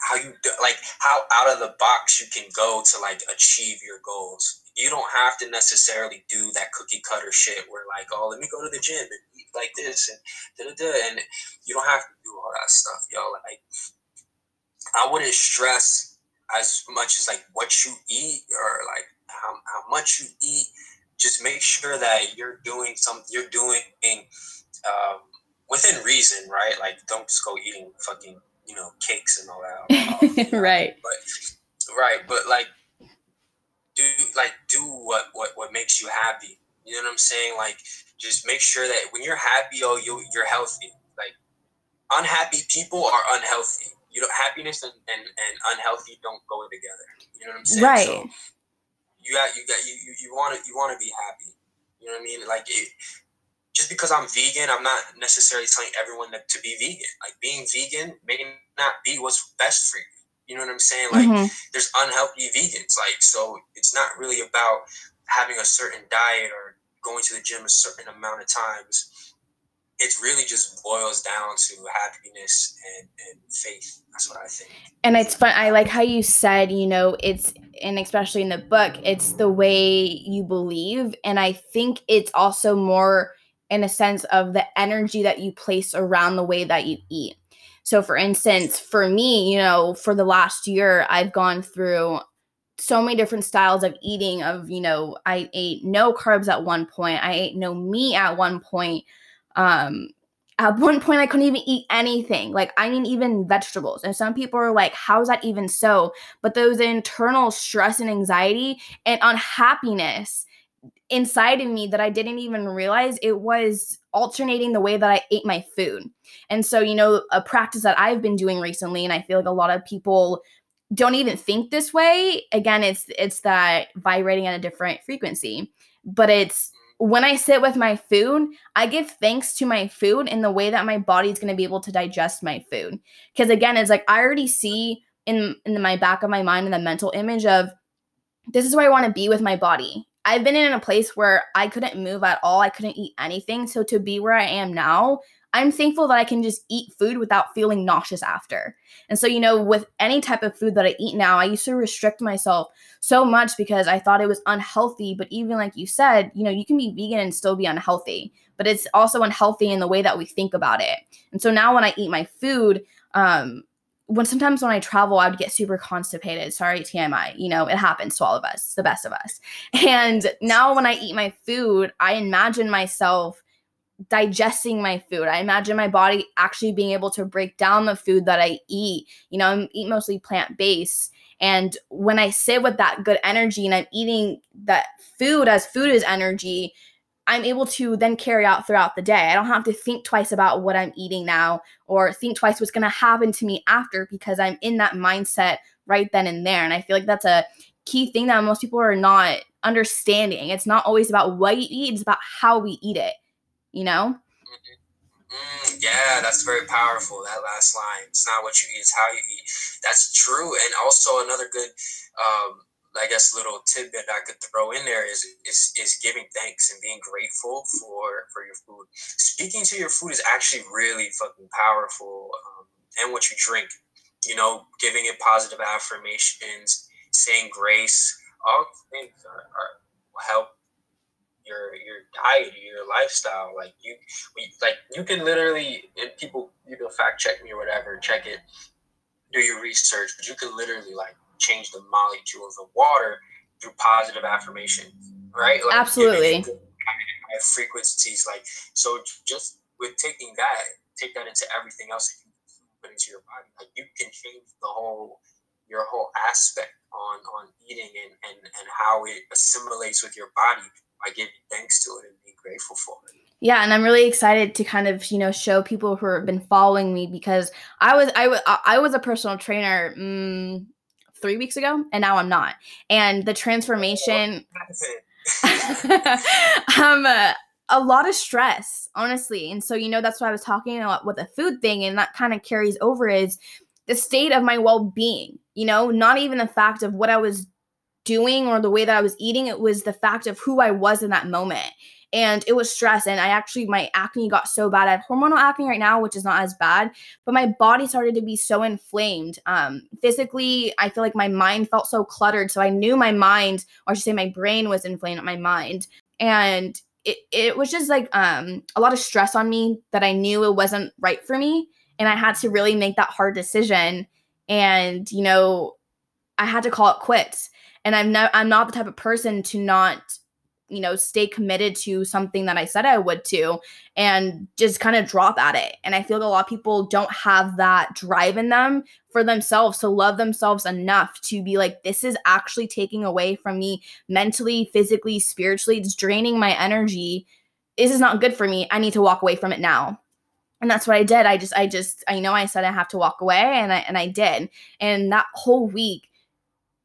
how you like how out of the box you can go to like achieve your goals. You don't have to necessarily do that cookie cutter shit where like, oh, let me go to the gym and eat like this and da da da, and you don't have to do all that stuff, yo. Like, I wouldn't stress as much as like what you eat or like how, how much you eat just make sure that you're doing some you're doing um, within reason, right? Like don't just go eating fucking you know cakes and all that. right. But right, but like do like do what what what makes you happy. You know what I'm saying? Like just make sure that when you're happy, oh you you're healthy. Like unhappy people are unhealthy. You know, happiness and, and, and unhealthy don't go together. You know what I'm saying? Right. So, you got you got you you want to you want to be happy. You know what I mean? Like it, just because I'm vegan, I'm not necessarily telling everyone that, to be vegan. Like being vegan may not be what's best for you. You know what I'm saying? Like mm-hmm. there's unhealthy vegans. Like so, it's not really about having a certain diet or going to the gym a certain amount of times it really just boils down to happiness and, and faith. That's what I think. And it's fun. I like how you said, you know, it's, and especially in the book, it's the way you believe. And I think it's also more in a sense of the energy that you place around the way that you eat. So, for instance, for me, you know, for the last year, I've gone through so many different styles of eating of you know i ate no carbs at one point i ate no meat at one point um, at one point, I couldn't even eat anything. Like, I mean, even vegetables. And some people are like, how's that even so? But those internal stress and anxiety and unhappiness inside of me that I didn't even realize it was alternating the way that I ate my food. And so, you know, a practice that I've been doing recently, and I feel like a lot of people don't even think this way. Again, it's it's that vibrating at a different frequency, but it's when I sit with my food, I give thanks to my food in the way that my body's going to be able to digest my food. Because again, it's like I already see in in my back of my mind in the mental image of this is where I want to be with my body. I've been in a place where I couldn't move at all. I couldn't eat anything. So to be where I am now, I'm thankful that I can just eat food without feeling nauseous after. And so, you know, with any type of food that I eat now, I used to restrict myself so much because I thought it was unhealthy. But even like you said, you know, you can be vegan and still be unhealthy, but it's also unhealthy in the way that we think about it. And so now when I eat my food, um, when sometimes when I travel, I would get super constipated. Sorry, TMI. You know, it happens to all of us, the best of us. And now when I eat my food, I imagine myself digesting my food. I imagine my body actually being able to break down the food that I eat. You know, I eat mostly plant based. And when I sit with that good energy and I'm eating that food as food is energy, I'm able to then carry out throughout the day. I don't have to think twice about what I'm eating now or think twice what's going to happen to me after because I'm in that mindset right then and there. And I feel like that's a key thing that most people are not understanding. It's not always about what you eat, it's about how we eat it, you know? Mm, yeah, that's very powerful. That last line. It's not what you eat, it's how you eat. That's true. And also another good um, I guess little tidbit I could throw in there is is is giving thanks and being grateful for for your food. Speaking to your food is actually really fucking powerful, um, and what you drink. You know, giving it positive affirmations, saying grace, all things are, are help your your diet, your lifestyle. Like you, we, like you can literally, and people, you know, fact check me or whatever, check it, do your research, but you can literally like change the molecules of water through positive affirmation, right? Like Absolutely. Frequencies like so. Just with taking that, take that into everything else that you put into your body. Like you can change the whole your whole aspect on on eating and and and how it assimilates with your body by giving thanks to it and being grateful for it. Yeah, and I'm really excited to kind of you know show people who have been following me because I was I was I was a personal trainer. Mm, three weeks ago, and now I'm not. And the transformation, um, uh, a lot of stress, honestly. And so, you know, that's what I was talking about with the food thing, and that kind of carries over is the state of my well being, you know, not even the fact of what I was doing or the way that I was eating, it was the fact of who I was in that moment. And it was stress and i actually my acne got so bad. I have hormonal acne right now which is not as bad but my body started to be so inflamed. Um physically i feel like my mind felt so cluttered so i knew my mind or i should say my brain was inflamed my mind. And it, it was just like um a lot of stress on me that i knew it wasn't right for me and i had to really make that hard decision. And you know i had to call it quits and i'm not i'm not the type of person to not you know, stay committed to something that I said I would to and just kind of drop at it. And I feel like a lot of people don't have that drive in them for themselves to love themselves enough to be like, this is actually taking away from me mentally, physically, spiritually. It's draining my energy. This is not good for me. I need to walk away from it now and that's what I did. I just, I just, I know I said I have to walk away, and I and I did. And that whole week,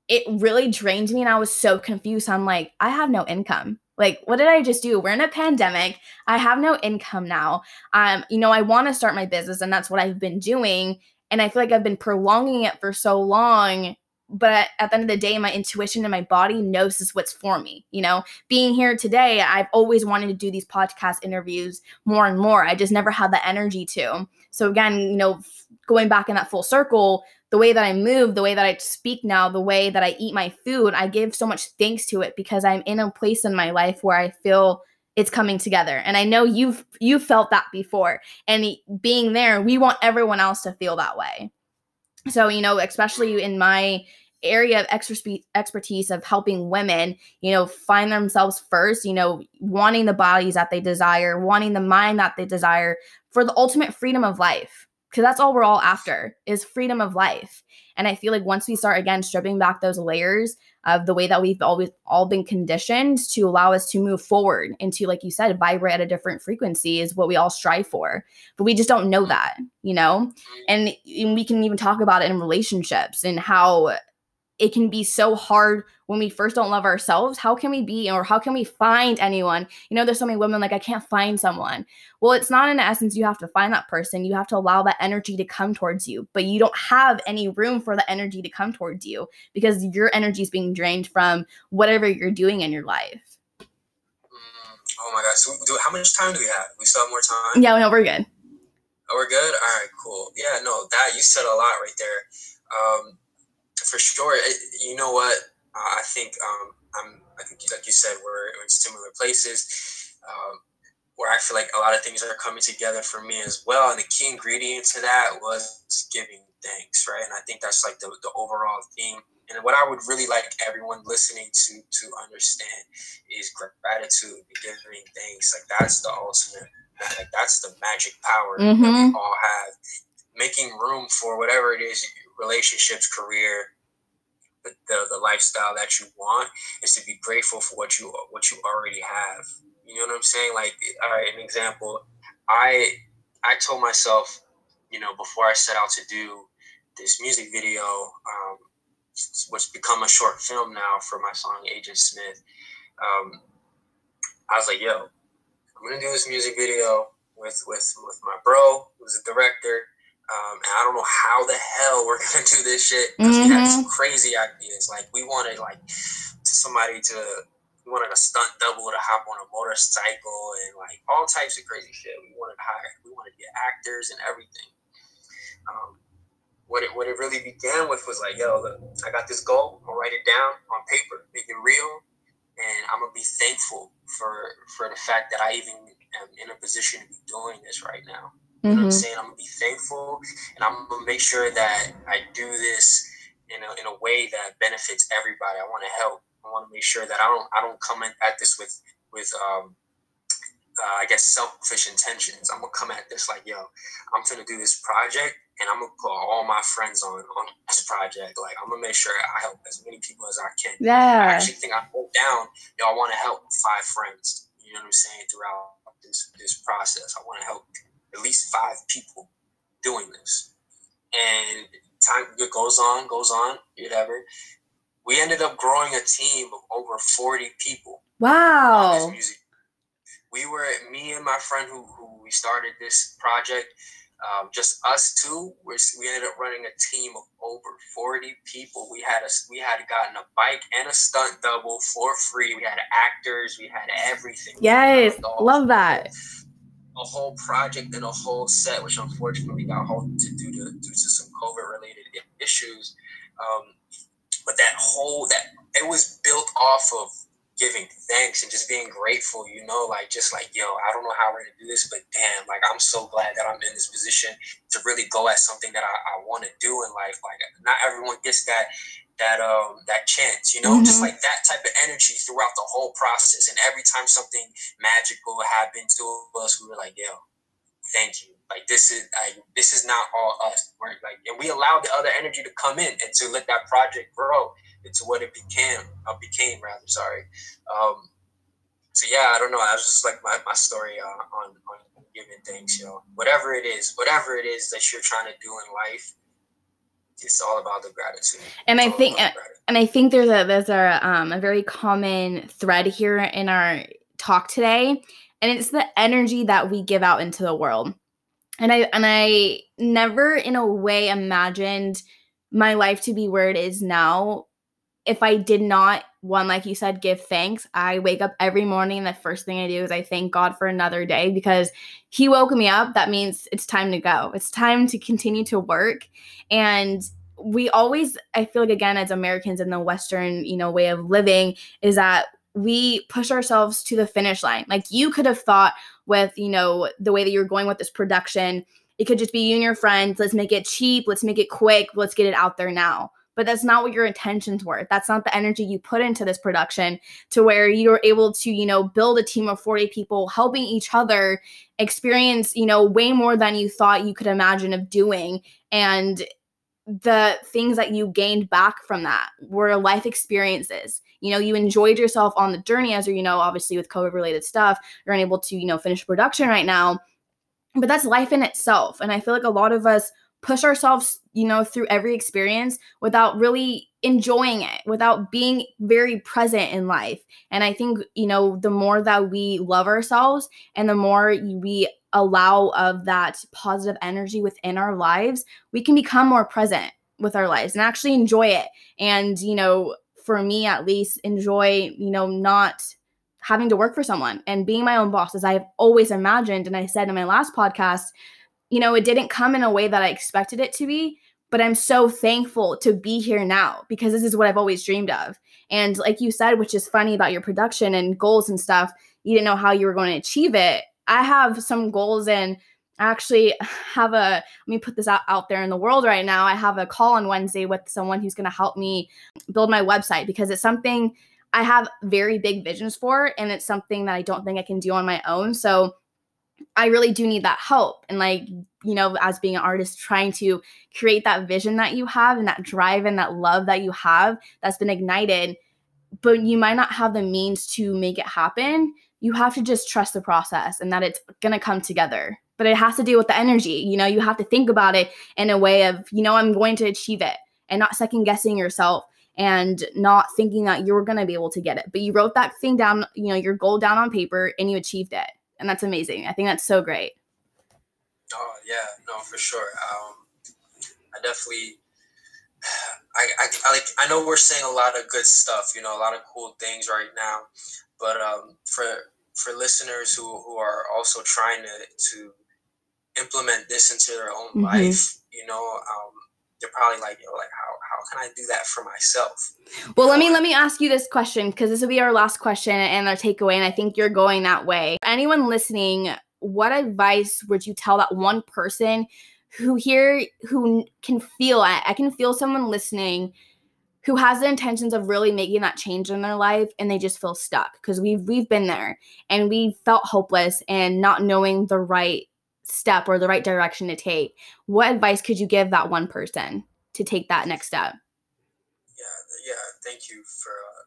it really drained me and I was so confused. I'm like, I have no income. Like, what did I just do? We're in a pandemic. I have no income now. Um, you know, I want to start my business and that's what I've been doing. And I feel like I've been prolonging it for so long. But at the end of the day, my intuition and my body knows this is what's for me. You know, being here today, I've always wanted to do these podcast interviews more and more. I just never had the energy to. So again, you know, going back in that full circle, the way that I move, the way that I speak now, the way that I eat my food, I give so much thanks to it because I'm in a place in my life where I feel it's coming together. And I know you've you felt that before. And being there, we want everyone else to feel that way. So, you know, especially in my area of expertise of helping women, you know, find themselves first, you know, wanting the bodies that they desire, wanting the mind that they desire for the ultimate freedom of life because that's all we're all after is freedom of life. And i feel like once we start again stripping back those layers of the way that we've always all been conditioned to allow us to move forward into like you said vibrate at a different frequency is what we all strive for. But we just don't know that you know? And, and we can even talk about it in relationships and how it can be so hard when we first don't love ourselves. How can we be or how can we find anyone? You know, there's so many women like, I can't find someone. Well, it's not in essence you have to find that person. You have to allow that energy to come towards you, but you don't have any room for the energy to come towards you because your energy is being drained from whatever you're doing in your life. Mm, oh my gosh. So, do, how much time do we have? We still have more time? Yeah, no, we're good. Oh, we're good? All right, cool. Yeah, no, that you said a lot right there. Um, for sure. It, you know what? Uh, I think um, I'm. I think, like you said, we're in similar places. Um, where I feel like a lot of things are coming together for me as well. And the key ingredient to that was giving thanks, right? And I think that's like the, the overall theme. And what I would really like everyone listening to to understand is gratitude, giving thanks. Like that's the ultimate Like that's the magic power mm-hmm. that we mm-hmm. all have. Making room for whatever it is, relationships, career, the, the, lifestyle that you want is to be grateful for what you what you already have. You know what I'm saying? Like, all right, an example. I I told myself, you know, before I set out to do this music video, um, what's become a short film now for my song Agent Smith. Um, I was like, yo, I'm gonna do this music video with with with my bro, who's a director. Um, and I don't know how the hell we're gonna do this shit because mm-hmm. we had some mm-hmm. crazy ideas. Like we wanted like somebody to we wanted a stunt double to hop on a motorcycle and like all types of crazy shit. We wanted to hire, we wanted to get actors and everything. Um, what it what it really began with was like, yo, look, I got this goal. I'll write it down on paper, make it real, and I'm gonna be thankful for for the fact that I even am in a position to be doing this right now. You know what I'm mm-hmm. saying? I'm gonna be thankful, and I'm gonna make sure that I do this in a, in a way that benefits everybody. I want to help. I want to make sure that I don't I don't come at this with with um, uh, I guess selfish intentions. I'm gonna come at this like, yo, I'm gonna do this project and I'm gonna put all my friends on on this project. Like I'm gonna make sure I help as many people as I can. Yeah. I actually think I wrote down, yo, I want to help five friends. You know what I'm saying? Throughout this this process, I want to help at least five people doing this. And time goes on, goes on, whatever. We ended up growing a team of over 40 people. Wow we were me and my friend who, who we started this project um, just us two we're, we ended up running a team of over 40 people we had a we had gotten a bike and a stunt double for free we had actors we had everything yes love that a whole project and a whole set which unfortunately got halted due to due to some covid related issues um, but that whole that it was built off of giving thanks and just being grateful, you know, like just like, yo, I don't know how we're gonna do this, but damn, like I'm so glad that I'm in this position to really go at something that I, I wanna do in life. Like not everyone gets that that um that chance, you know, mm-hmm. just like that type of energy throughout the whole process. And every time something magical happened to us, we were like, yo, thank you. Like this is like this is not all us. We're like and we allowed the other energy to come in and to let that project grow into what it became, uh, became rather. Sorry. Um, so yeah, I don't know. i was just like my, my story uh, on on giving things. You know, whatever it is, whatever it is that you're trying to do in life, it's all about the gratitude. And it's I think, and I think there's a there's a um a very common thread here in our talk today, and it's the energy that we give out into the world. And I and I never in a way imagined my life to be where it is now if I did not, one, like you said, give thanks, I wake up every morning and the first thing I do is I thank God for another day because He woke me up. That means it's time to go. It's time to continue to work. And we always, I feel like, again, as Americans in the Western, you know, way of living, is that we push ourselves to the finish line. Like you could have thought with, you know, the way that you're going with this production, it could just be you and your friends. Let's make it cheap. Let's make it quick. Let's get it out there now but that's not what your intentions were. That's not the energy you put into this production to where you're able to, you know, build a team of 40 people helping each other experience, you know, way more than you thought you could imagine of doing. And the things that you gained back from that were life experiences. You know, you enjoyed yourself on the journey as you know, obviously with COVID related stuff, you're unable to, you know, finish production right now. But that's life in itself. And I feel like a lot of us push ourselves, you know, through every experience without really enjoying it, without being very present in life. And I think, you know, the more that we love ourselves and the more we allow of that positive energy within our lives, we can become more present with our lives and actually enjoy it. And, you know, for me at least, enjoy, you know, not having to work for someone and being my own boss as I've always imagined. And I said in my last podcast, you know, it didn't come in a way that I expected it to be, but I'm so thankful to be here now because this is what I've always dreamed of. And like you said, which is funny about your production and goals and stuff, you didn't know how you were going to achieve it. I have some goals and I actually have a let me put this out, out there in the world right now. I have a call on Wednesday with someone who's going to help me build my website because it's something I have very big visions for and it's something that I don't think I can do on my own. So I really do need that help. And like, you know, as being an artist, trying to create that vision that you have and that drive and that love that you have that's been ignited, but you might not have the means to make it happen. You have to just trust the process and that it's gonna come together. But it has to deal with the energy. You know, you have to think about it in a way of, you know, I'm going to achieve it and not second guessing yourself and not thinking that you're to be able to get it. But you wrote that thing down, you know, your goal down on paper and you achieved it and that's amazing. I think that's so great. Oh yeah, no, for sure. Um, I definitely, I, I, I like. I know we're saying a lot of good stuff. You know, a lot of cool things right now. But um, for for listeners who who are also trying to to implement this into their own mm-hmm. life, you know, um, they're probably like, yo, like can I do that for myself? Well, let me let me ask you this question because this will be our last question and our takeaway, and I think you're going that way. Anyone listening, what advice would you tell that one person who here who can feel I, I can feel someone listening who has the intentions of really making that change in their life and they just feel stuck because we've we've been there and we felt hopeless and not knowing the right step or the right direction to take. What advice could you give that one person to take that next step? Yeah, yeah. Thank you for. Uh,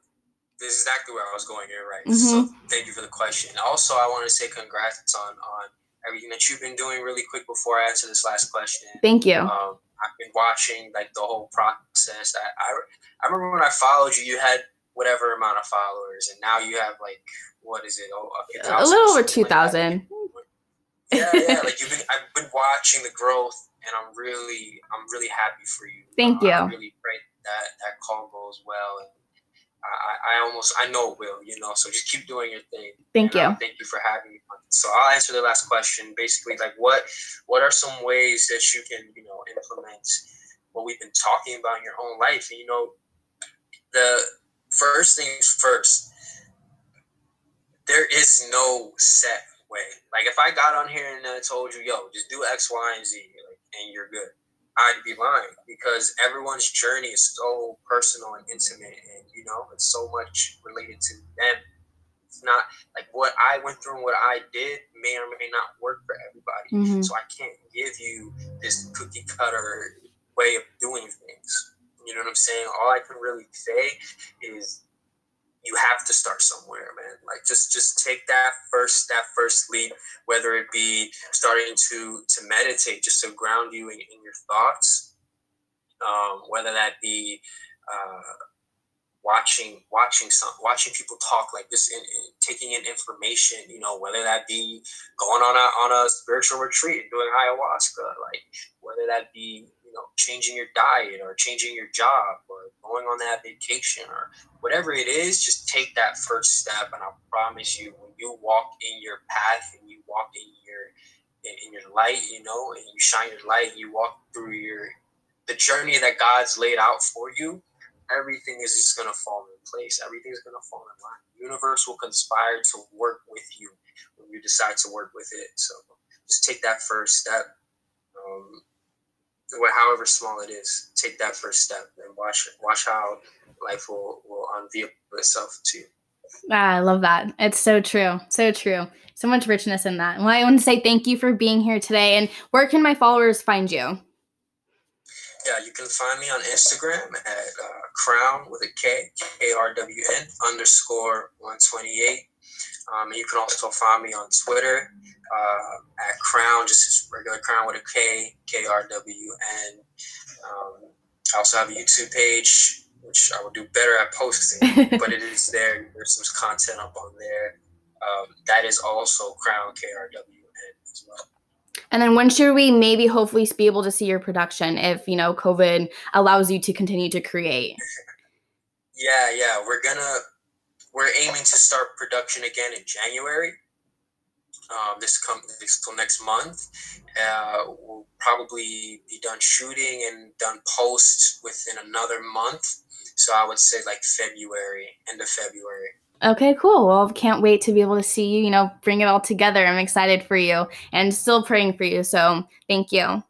this is exactly where I was going here, right? Mm-hmm. So thank you for the question. Also, I want to say congrats on on everything that you've been doing. Really quick before I answer this last question. Thank you. Um, I've been watching like the whole process. I, I I remember when I followed you, you had whatever amount of followers, and now you have like what is it? Oh, a little over two thousand. Like yeah, yeah. Like you've been, I've been watching the growth, and I'm really, I'm really happy for you. Thank uh, you. I really pray that that call goes well, and I, I almost, I know it will. You know, so just keep doing your thing. Thank and, you. Uh, thank you for having me. So I'll answer the last question. Basically, like what, what are some ways that you can, you know, implement what we've been talking about in your own life? And you know, the first things first. There is no set way. Like if I got on here and I told you, yo, just do X, Y, and Z, and you're good, I'd be lying because everyone's journey is so personal and intimate, and you know, it's so much related to them. It's not like what I went through and what I did may or may not work for everybody. Mm-hmm. So I can't give you this cookie cutter way of doing things. You know what I'm saying? All I can really say is you have to start somewhere, man. Like just just take that first that first leap, whether it be starting to to meditate, just to ground you in, in your thoughts, um, whether that be uh, watching watching some watching people talk like this and, taking in information you know whether that be going on a on a spiritual retreat and doing ayahuasca like whether that be you know changing your diet or changing your job or going on that vacation or whatever it is just take that first step and i promise you when you walk in your path and you walk in your in your light you know and you shine your light you walk through your the journey that god's laid out for you everything is just going to fall in place. Everything's going to fall in line. The universe will conspire to work with you when you decide to work with it. So just take that first step, um, however small it is. Take that first step and watch watch how life will will unveil itself to you. Ah, I love that. It's so true. So true. So much richness in that. Well, I want to say thank you for being here today. And where can my followers find you? yeah, you can find me on Instagram at uh, crown with a K, K R W N underscore 128. Um, you can also find me on Twitter uh, at crown, just as regular crown with a K, K R W N. Um, I also have a YouTube page, which I will do better at posting, but it is there. There's some content up on there. Um, that is also crown, K R W N as well. And then when should we maybe hopefully be able to see your production if, you know, COVID allows you to continue to create? Yeah, yeah. We're gonna we're aiming to start production again in January. Um, this come this till next month. Uh, we'll probably be done shooting and done post within another month. So I would say like February, end of February. Okay, cool. Well, can't wait to be able to see you, you know, bring it all together. I'm excited for you and still praying for you. So thank you.